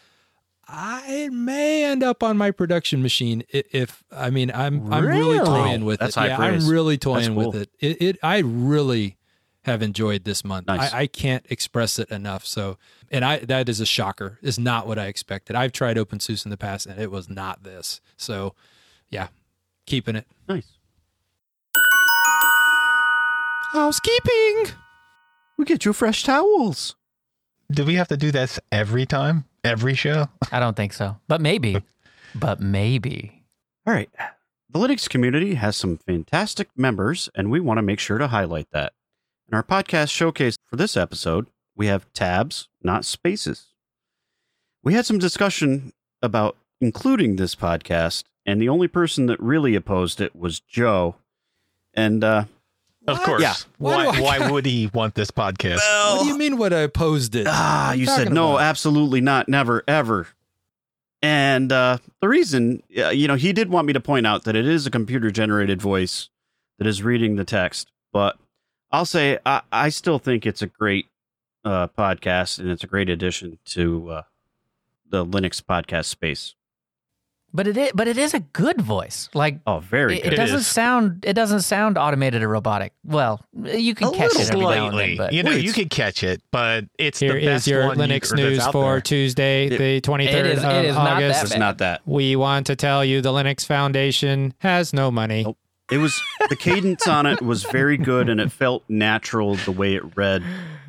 I may end up on my production machine if I mean I'm I'm really Really? toying with That's it. yeah, praise. I'm really toying cool. with it. it. It I really have enjoyed this month. Nice. I, I can't express it enough. So and I that is a shocker. Is not what I expected. I've tried OpenSUSE in the past and it was not this. So yeah, keeping it. Nice. Housekeeping. We get you fresh towels. Do we have to do this every time? Every show? I don't think so, but maybe. but maybe. All right. The Linux community has some fantastic members, and we want to make sure to highlight that. In our podcast showcase for this episode, we have tabs, not spaces. We had some discussion about including this podcast, and the only person that really opposed it was Joe. And uh, Of What? course. Yeah. Why Why, do I- why *laughs* would he want this podcast? What do you mean? What I opposed it? Ah, you said no, about? absolutely not, never, ever. And uh, the reason, uh, you know, he did want me to point out that it is a computer generated voice that is reading the text, but I'll say I, I still think it's a great uh, podcast and it's a great addition to uh, the Linux podcast space. But it is, but it is a good voice. Like Oh, very it, good. it doesn't is. sound it doesn't sound automated or robotic. Well, you can A catch it little every now and then, slightly. but you know, Wait, you it's- could catch it, but it's Here the is best your one you- Linux or news for there. Tuesday, It- the 23rd of it is not that August. it's not that. We want to tell you the Linux Foundation has no money. Nope. It was the cadence on it was very good and it felt natural the way it read.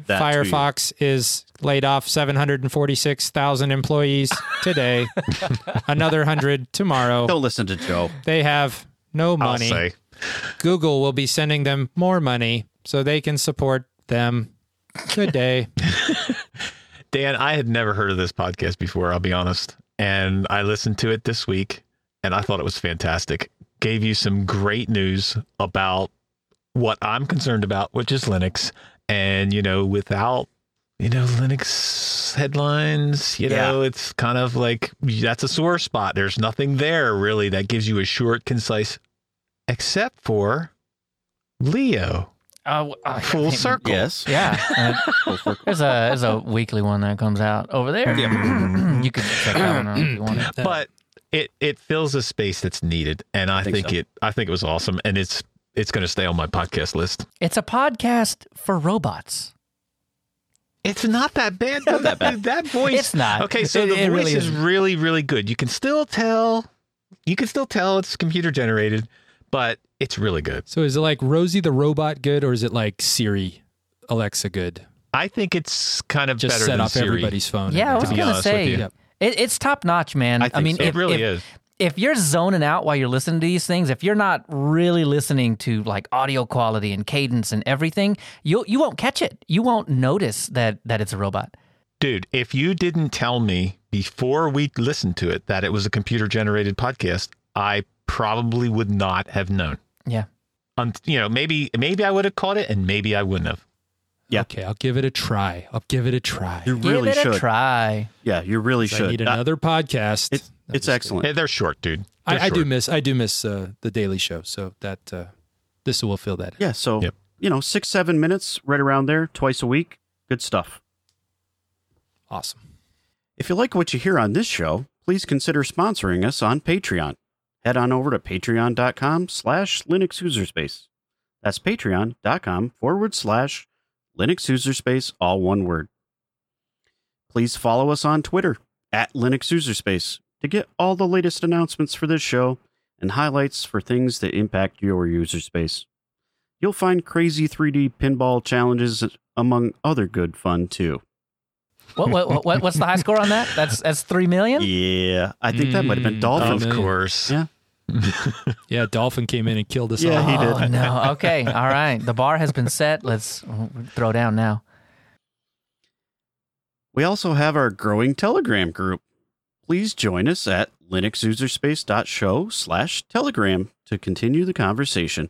That to you. Firefox is laid off 746,000 employees today. *laughs* Another 100 tomorrow. Don't listen to Joe. They have no I'll money. say. Google will be sending them more money so they can support them. Good day. *laughs* Dan, I had never heard of this podcast before, I'll be honest. And I listened to it this week and I thought it was fantastic. Gave you some great news about what I'm concerned about, which is Linux. And, you know, without, you know, Linux headlines, you Yeah. know, it's kind of like that's a sore spot. There's nothing there really that gives you a short, concise, except for Leo. uh, uh, Full circle. Yes. Yeah, uh, there's a there's a weekly one that comes out over there. *clears throat* you can check that one out if you want. but it it fills a space that's needed and i, think think, so. it i think it was awesome and it's it's going to stay on my podcast list It's a podcast for robots. it's not that bad Not that bad. *laughs* that voice It's not. okay so It- the it voice really is isn't. really really good you can still tell you can still tell it's computer generated but it's really good So is it like Rosie the robot good or is it like Siri, Alexa good? i think it's kind of Just better set than off Siri. everybody's phone. Yeah, I was gonna say. Yep. it, it's top notch, man. I I, mean, so. it if, really if, is if you're zoning out while you're listening to these things, if you're not really listening to like audio quality and cadence and everything, you you won't catch it. You won't notice that that it's a robot. Dude, if you didn't tell me before we listened to it that it was a computer generated podcast, I probably would not have known. Yeah. Um, you know, maybe maybe I would have caught it and maybe I wouldn't have. Yeah. Okay, I'll give it a try. I'll give it a try. You Give really it should. a try. Yeah, you really should. I should. need Uh, another podcast. it- No, it's excellent. Hey, they're short, dude. They're I, I do miss I do miss uh, the Daily Show, so that uh, this will fill that. in. Yeah, so Yep. you know, six seven minutes, right around there, twice a week. Good stuff. Awesome. If you like what you hear on this show, please consider sponsoring us on Patreon. Head on over to patreon.com slash Linux Userspace. That's patreon.com forward slash Linux Userspace, all one word. Please follow us on Twitter at Linux Userspace to get all the latest announcements for this show and highlights for things that impact your user space. You'll find crazy 3D pinball challenges among other good fun too. What, what, what what's the high score on that? That's that's three million. Yeah, I think that might have been Mm, Dolphin. Of course. Yeah. *laughs* Yeah, Dolphin came in and killed us Yeah, all. he did. Oh, no. Okay. *laughs* All right. The bar has been set. Let's throw down now. We also have our growing Telegram group. Please join us at linuxuserspace.show slash telegram to continue the conversation.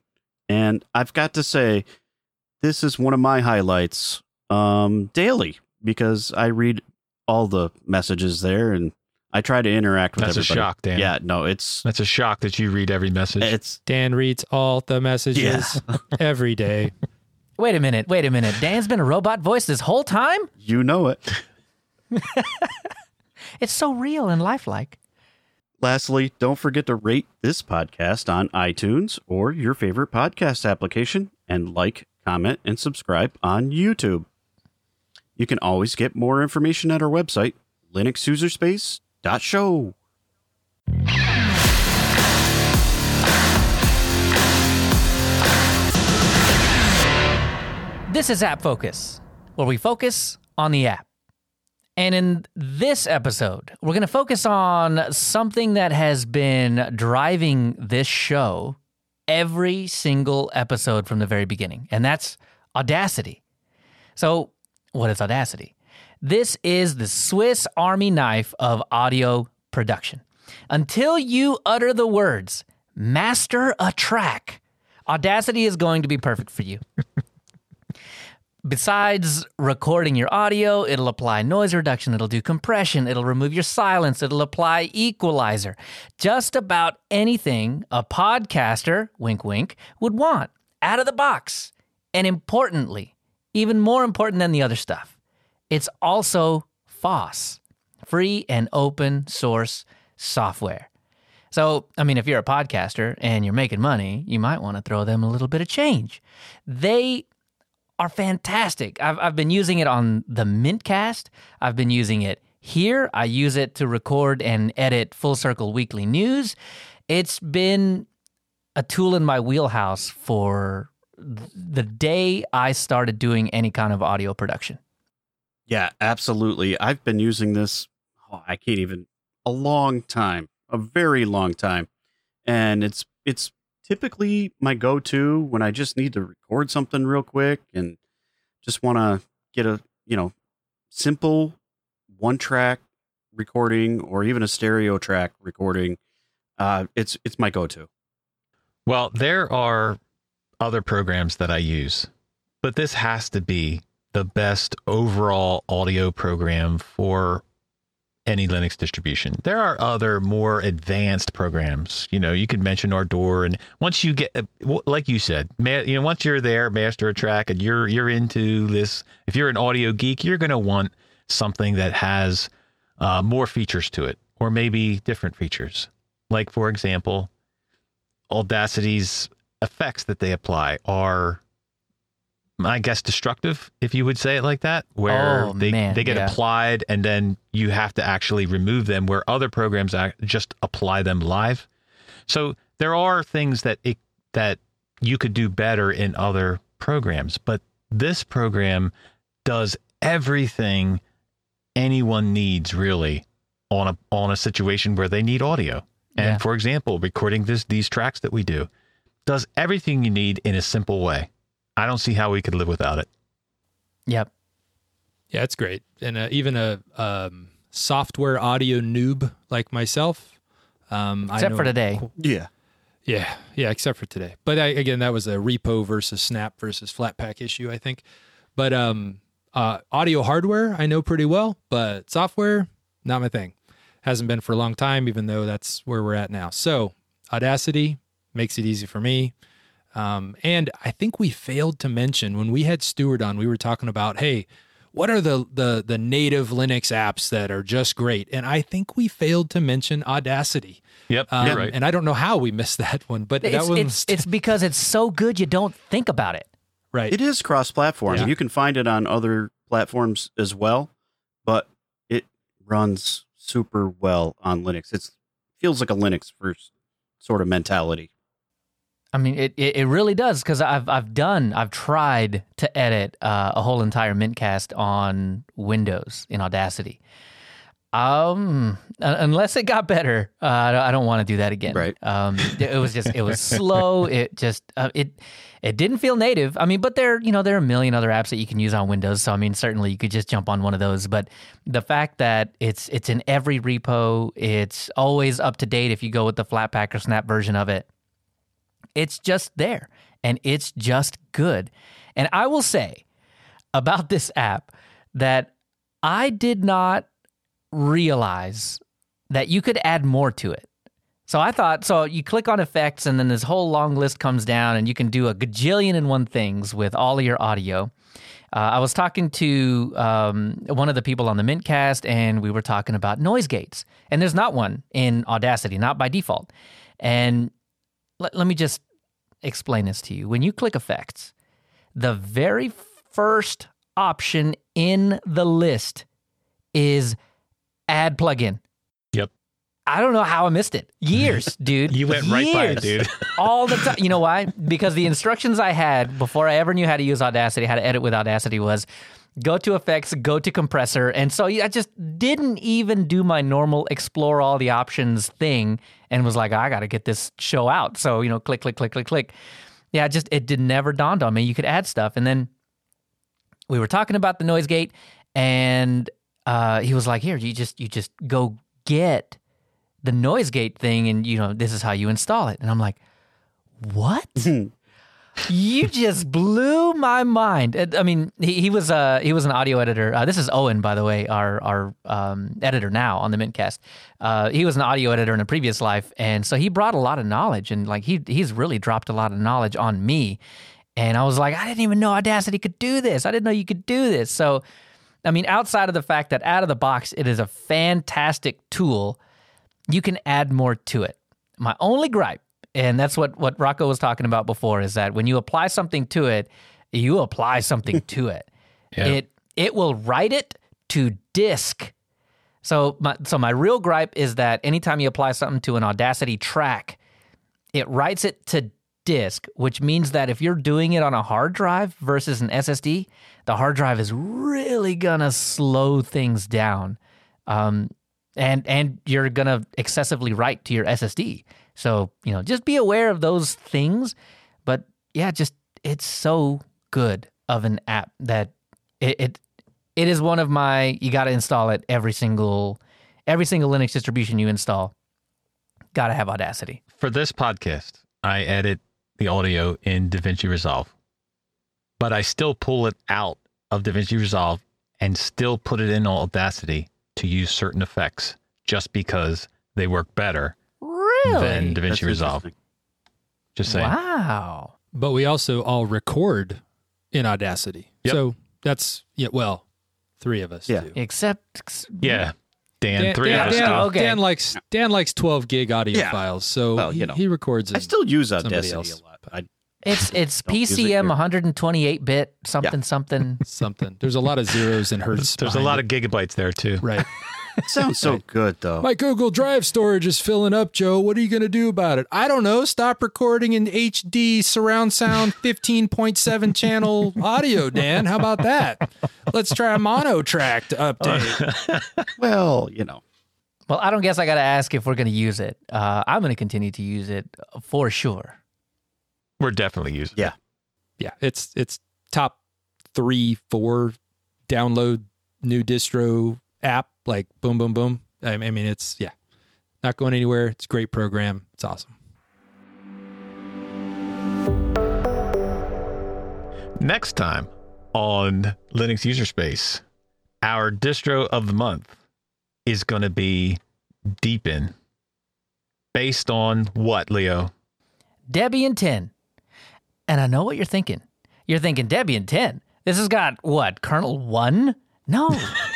And I've got to say, this is one of my highlights um, daily because I read all the messages there and I try to interact with That's a shock, Dan. Yeah, no, it's That's a shock that you read every message. it's Dan reads all the messages *laughs* every day. *laughs* Wait a minute. Wait a minute. Dan's been a robot voice this whole time. you know it. *laughs* It's so real and lifelike. Lastly, don't forget to rate this podcast on iTunes or your favorite podcast application and like, comment, and subscribe on YouTube. You can always get more information at our website, linuxuserspace.show. This is App Focus, where we focus on the app. And in this episode, we're going to focus on something that has been driving this show every single episode from the very beginning, and that's Audacity. So, what is Audacity? This is the Swiss Army knife of audio production. Until you utter the words, master a track, Audacity is going to be perfect for you. *laughs* Besides recording your audio, it'll apply noise reduction, it'll do compression, it'll remove your silence, it'll apply equalizer. Just about anything a podcaster, wink wink, would want out of the box. And importantly, even more important than the other stuff, it's also FOSS, free and open source software. So, I mean, if you're a podcaster and you're making money, you might want to throw them a little bit of change. They are fantastic. I've, I've been using it on the Mintcast. I've been using it here. I use it to record and edit Full Circle Weekly News. It's been a tool in my wheelhouse for the day I started doing any kind of audio production. Yeah, absolutely. I've been using this, oh, I can't even, a long time, a very long time. And it's, it's, typically my go-to when I just need to record something real quick and just want to get a you know simple one track recording or even a stereo track recording. Uh, it's it's my go-to. Well, there are other programs that I use, but this has to be the best overall audio program for any Linux distribution. There are other more advanced programs. You know, you could mention Ardour, and once you get, like you said, ma- you know, once you're there, master a track, and you're you're into this. If you're an audio geek, you're going to want something that has uh, more features to it, or maybe different features. Like for example, Audacity's effects that they apply are I guess destructive, if you would say it like that, where Oh, they, man, they get yeah. applied and then you have to actually remove them where other programs just apply them live. So there are things that it, that you could do better in other programs, but this program does everything anyone needs really on a on a situation where they need audio. And Yeah. for example, recording this these tracks that we do does everything you need in a simple way. I don't see how we could live without it. Yep. Yeah, it's great. And uh, even a um, software audio noob like myself, um, I Except for today. Yeah. Yeah, yeah, except for today. But I, again, that was a repo versus snap versus flatpak issue, I think. But um, uh, audio hardware, I know pretty well, but software, not my thing. Hasn't been for a long time, even though that's where we're at now. So Audacity makes it easy for me. Um, and I think we failed to mention when we had Stewart on, we were talking about, hey, what are the the the native Linux apps that are just great? And I think we failed to mention Audacity. Yep, Um, you're right. And I don't know how we missed *laughs* that one, but that It's, one it's, it's because it's so good you don't think about it. right. It is cross platform. Yeah. You can find it on other platforms as well, but it runs super well on Linux. It feels like a Linux first sort of mentality. I mean, it, it, it really does because I've I've done I've tried to edit uh, a whole entire Mintcast on Windows in Audacity. Um, unless it got better, uh, I don't, want to do that again. Right. Um, it was just it was *laughs* slow. It just uh, it it didn't feel native. I mean, but there you know there are a million other apps that you can use on Windows. So I mean, certainly you could just jump on one of those. But the fact that it's it's in every repo, it's always up to date if you go with the Flatpak or Snap version of it it's just there and it's just good. And I will say about this app that I did not realize that you could add more to it. So I thought, so you click on effects and then this whole long list comes down and you can do a gajillion and one things with all of your audio. Uh, I was talking to um, one of the people on the Mintcast and we were talking about noise gates. And there's not one in Audacity, not by default. And let, let me just explain this to you. When you click effects, the very first option in the list is add plugin. Yep. I don't know how I missed it. *laughs* Years, dude. You went right by it, dude. *laughs* All the time. You know why? Because the instructions I had before I ever knew how to use Audacity, how to edit with Audacity was go to effects, go to compressor. And so I just didn't even do my normal explore all the options thing and was like, I got to get this show out. So, you know, click, click, click, click, click. Yeah, just it did never dawned on me. You could add stuff. And then we were talking about the noise gate and uh, he was like, here, you just, you just go get the noise gate thing and, you know, this is how you install it. And I'm like, what? *laughs* you just blew my mind. I mean, he, he was uh he was an audio editor. Uh, this is Owen, by the way, our our um, editor now on the Mintcast. Uh, he was an audio editor in a previous life, and so he brought a lot of knowledge, and like he he's really dropped a lot of knowledge on me. And I was like, I didn't even know Audacity could do this. I didn't know you could do this. So, I mean, outside of the fact that out of the box, it is a fantastic tool. You can add more to it. My only gripe and that's what what Rocco was talking about before is that when you apply something to it, you apply something *laughs* to it. Yeah. It it will write it to disk. So my so my real gripe is that anytime you apply something to an Audacity track, it writes it to disk, which means that if you're doing it on a hard drive versus an SSD, the hard drive is really gonna slow things down. Um, and and you're gonna excessively write to your SSD. So you know, just be aware of those things. But yeah, just it's so good of an app that it it, it is one of my. You got to install it every single every single Linux distribution you install. Got to have Audacity. For this podcast, I edit the audio in DaVinci Resolve, but I still pull it out of DaVinci Resolve and still put it in Audacity to use certain effects just because they work better Really? than That's DaVinci Resolve. interesting. Just saying. wow. but we also all record in Audacity. Yep. So that's yeah, well, three of us. Yeah. do. Except Yeah. Dan, Dan, three Dan, of us Dan, do. okay. Dan likes Dan likes 12 gig audio Yeah. files, so Well, he, you know. he records. I in still use somebody Audacity else. a lot. I, it's *laughs* it's Don't use it PCM 128 bit something something. *laughs* something. There's a lot of zeros and hertz. There's a behind lot it. of gigabytes there too. right. *laughs* it *laughs* sounds so good though. My Google Drive storage is filling up, Joe. What are you going to do about it? I don't know. Stop recording in HD surround sound *laughs* 15.7 channel audio, Dan. How about that? Let's try a mono track to update. *laughs* well, you know, Well, I don't guess I got to ask if we're going to use it. Uh, I'm going to continue to use it for sure. We're definitely using Yeah. yeah, it's it's top three, four download new distro app, like boom, boom, boom. I, I mean, it's yeah, not going anywhere. It's a great program. It's awesome. Next time on Linux User Space, our distro of the month is going to be Deepin. Based on what, Leo? Debian 10. And I know what you're thinking. You're thinking Debian 10. This has got what? Kernel 1? No. *laughs*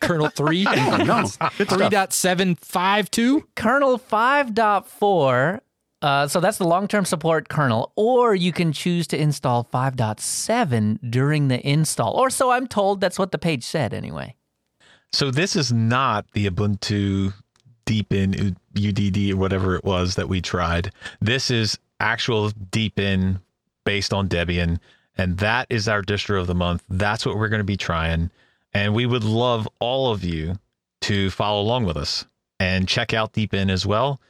Kernel three, *laughs* no, good three dot seven five two. kernel 5.4. Uh, so that's the long term support kernel, or you can choose to install 5.7 during the install. Or so I'm told that's what the page said anyway. So this is not the Ubuntu Deepin UDD or whatever it was that we tried. This is actual Deepin based on Debian, and that is our distro of the month. That's what we're going to be trying, and we would love all of you to follow along with us and check out Deepin as well.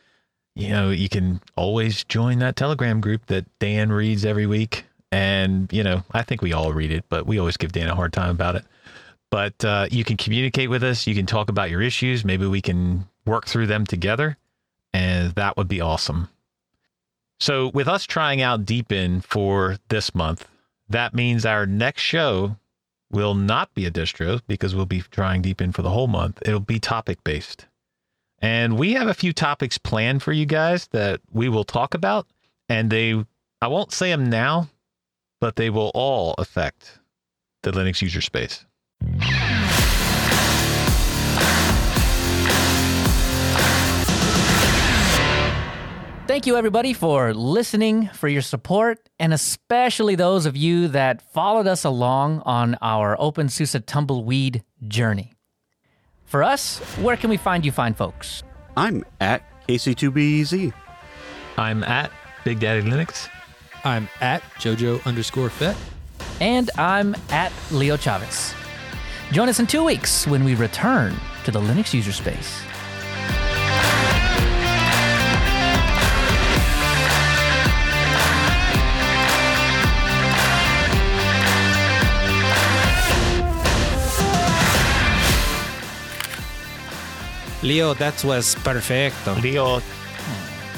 You know, you can always join that Telegram group that Dan reads every week, and you know, I think we all read it, but we always give Dan a hard time about it but uh, you can communicate with us. You can talk about your issues. Maybe we can work through them together, and that would be awesome. So, with us trying out Deepin for this month, that means our next show will not be a distro because we'll be trying Deepin for the whole month. It'll be topic based. And we have a few topics planned for you guys that we will talk about. And they, I won't say them now, but they will all affect the Linux user space. Thank you, everybody, for listening, for your support, and especially those of you that followed us along on our OpenSUSE tumbleweed journey. For us, where can we find you fine folks? I'm at KC2BEZ. I'm at Big Daddy Linux. I'm at Jojo underscore Fett. And I'm at Leo Chavez. Join us in two weeks when we return to the Linux user space. Leo, that was perfecto. Leo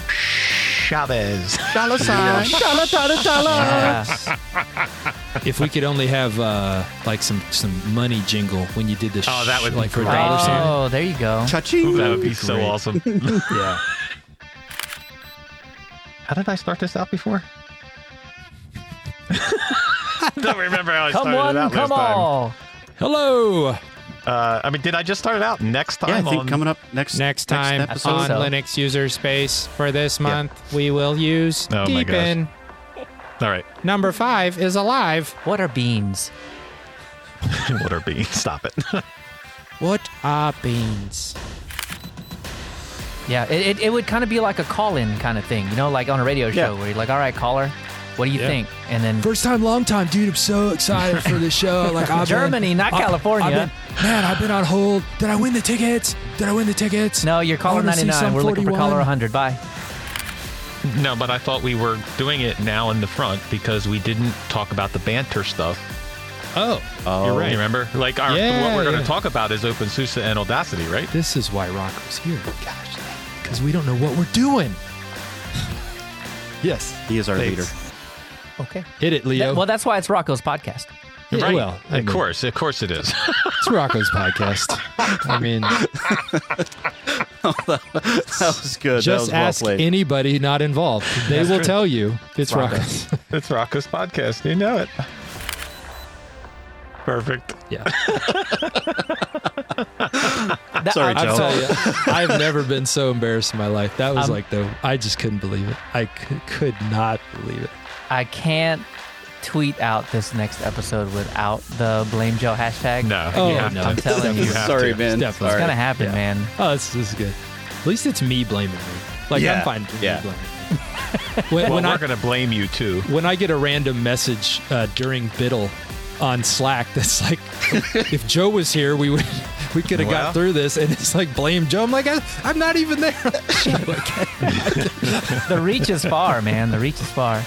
Chavez. Yes. If we could only have uh, like some some money jingle when you did this. Oh, that would be like for a great. dollar sign. Oh, there you go. Cha-ching. That would be so Great. awesome. *laughs* Yeah. How did I start this out before? *laughs* Don't remember how I Come started on, it out come last time. on. Hello. Uh, I mean, did I just start it out next time? Yeah, I think on- coming up next Next time episode. on so. Linux user space for this month, we will use Oh my gosh. Deepin. All right. Number five is alive. What are beans? *laughs* what are beans? Stop it. *laughs* What are beans? Yeah, it, it, it would kind of be like a call in kind of thing, you know, like on a radio show Yeah. where you're like, all right, caller, what do you Yeah. think? And then First time, long time, dude. I'm so excited for this show. *laughs* Like I've Germany, been, not I- California. I've been- man, I've been on hold. Did I win the tickets? Did I win the tickets? no, you're caller 99. We're looking for caller 100. Bye. no, but I thought we were doing it now in the front because we didn't talk about the banter stuff. Oh, Oh, You're right. You remember? Like our, Yeah, what we're going to yeah. talk about is OpenSUSE and Audacity, right? this is why Rocco's here. Gosh, because we don't know what we're doing. *sighs* yes, He is our Thanks. leader. Okay. hit it, Leo. That- well, that's why it's Rocco's podcast. Yeah, right. well, I of mean, course, of course it is. it's Rocco's podcast. I mean, *laughs* That was good. that just was ask played. anybody not involved. They That's will true. tell you it's Rocco. Rocco's. *laughs* it's Rocco's podcast. You know it. Perfect. Yeah. That- *laughs* Sorry, I'm Joe. I'll so- tell you, I've never been so embarrassed in my life. That was Um, like the I just couldn't believe it. I could, could not believe it. I can't tweet out this next episode without the blame Joe hashtag. No, Oh, you have no. to. I'm telling you. You Sorry, to. man. It's It's gonna happen, Yeah. man. Oh, this, this is good. At least it's me blaming me. Like Yeah. I'm fine. with Yeah. Me blaming me. *laughs* when, Well, when we're I going to blame you too. when I get a random message uh, during Biddle on Slack *laughs* that's like, if Joe was here, we would *laughs* we could have Well. got through this, and it's like blame Joe. I'm like, I, I'm not even there. The reach is far, man. The reach is far.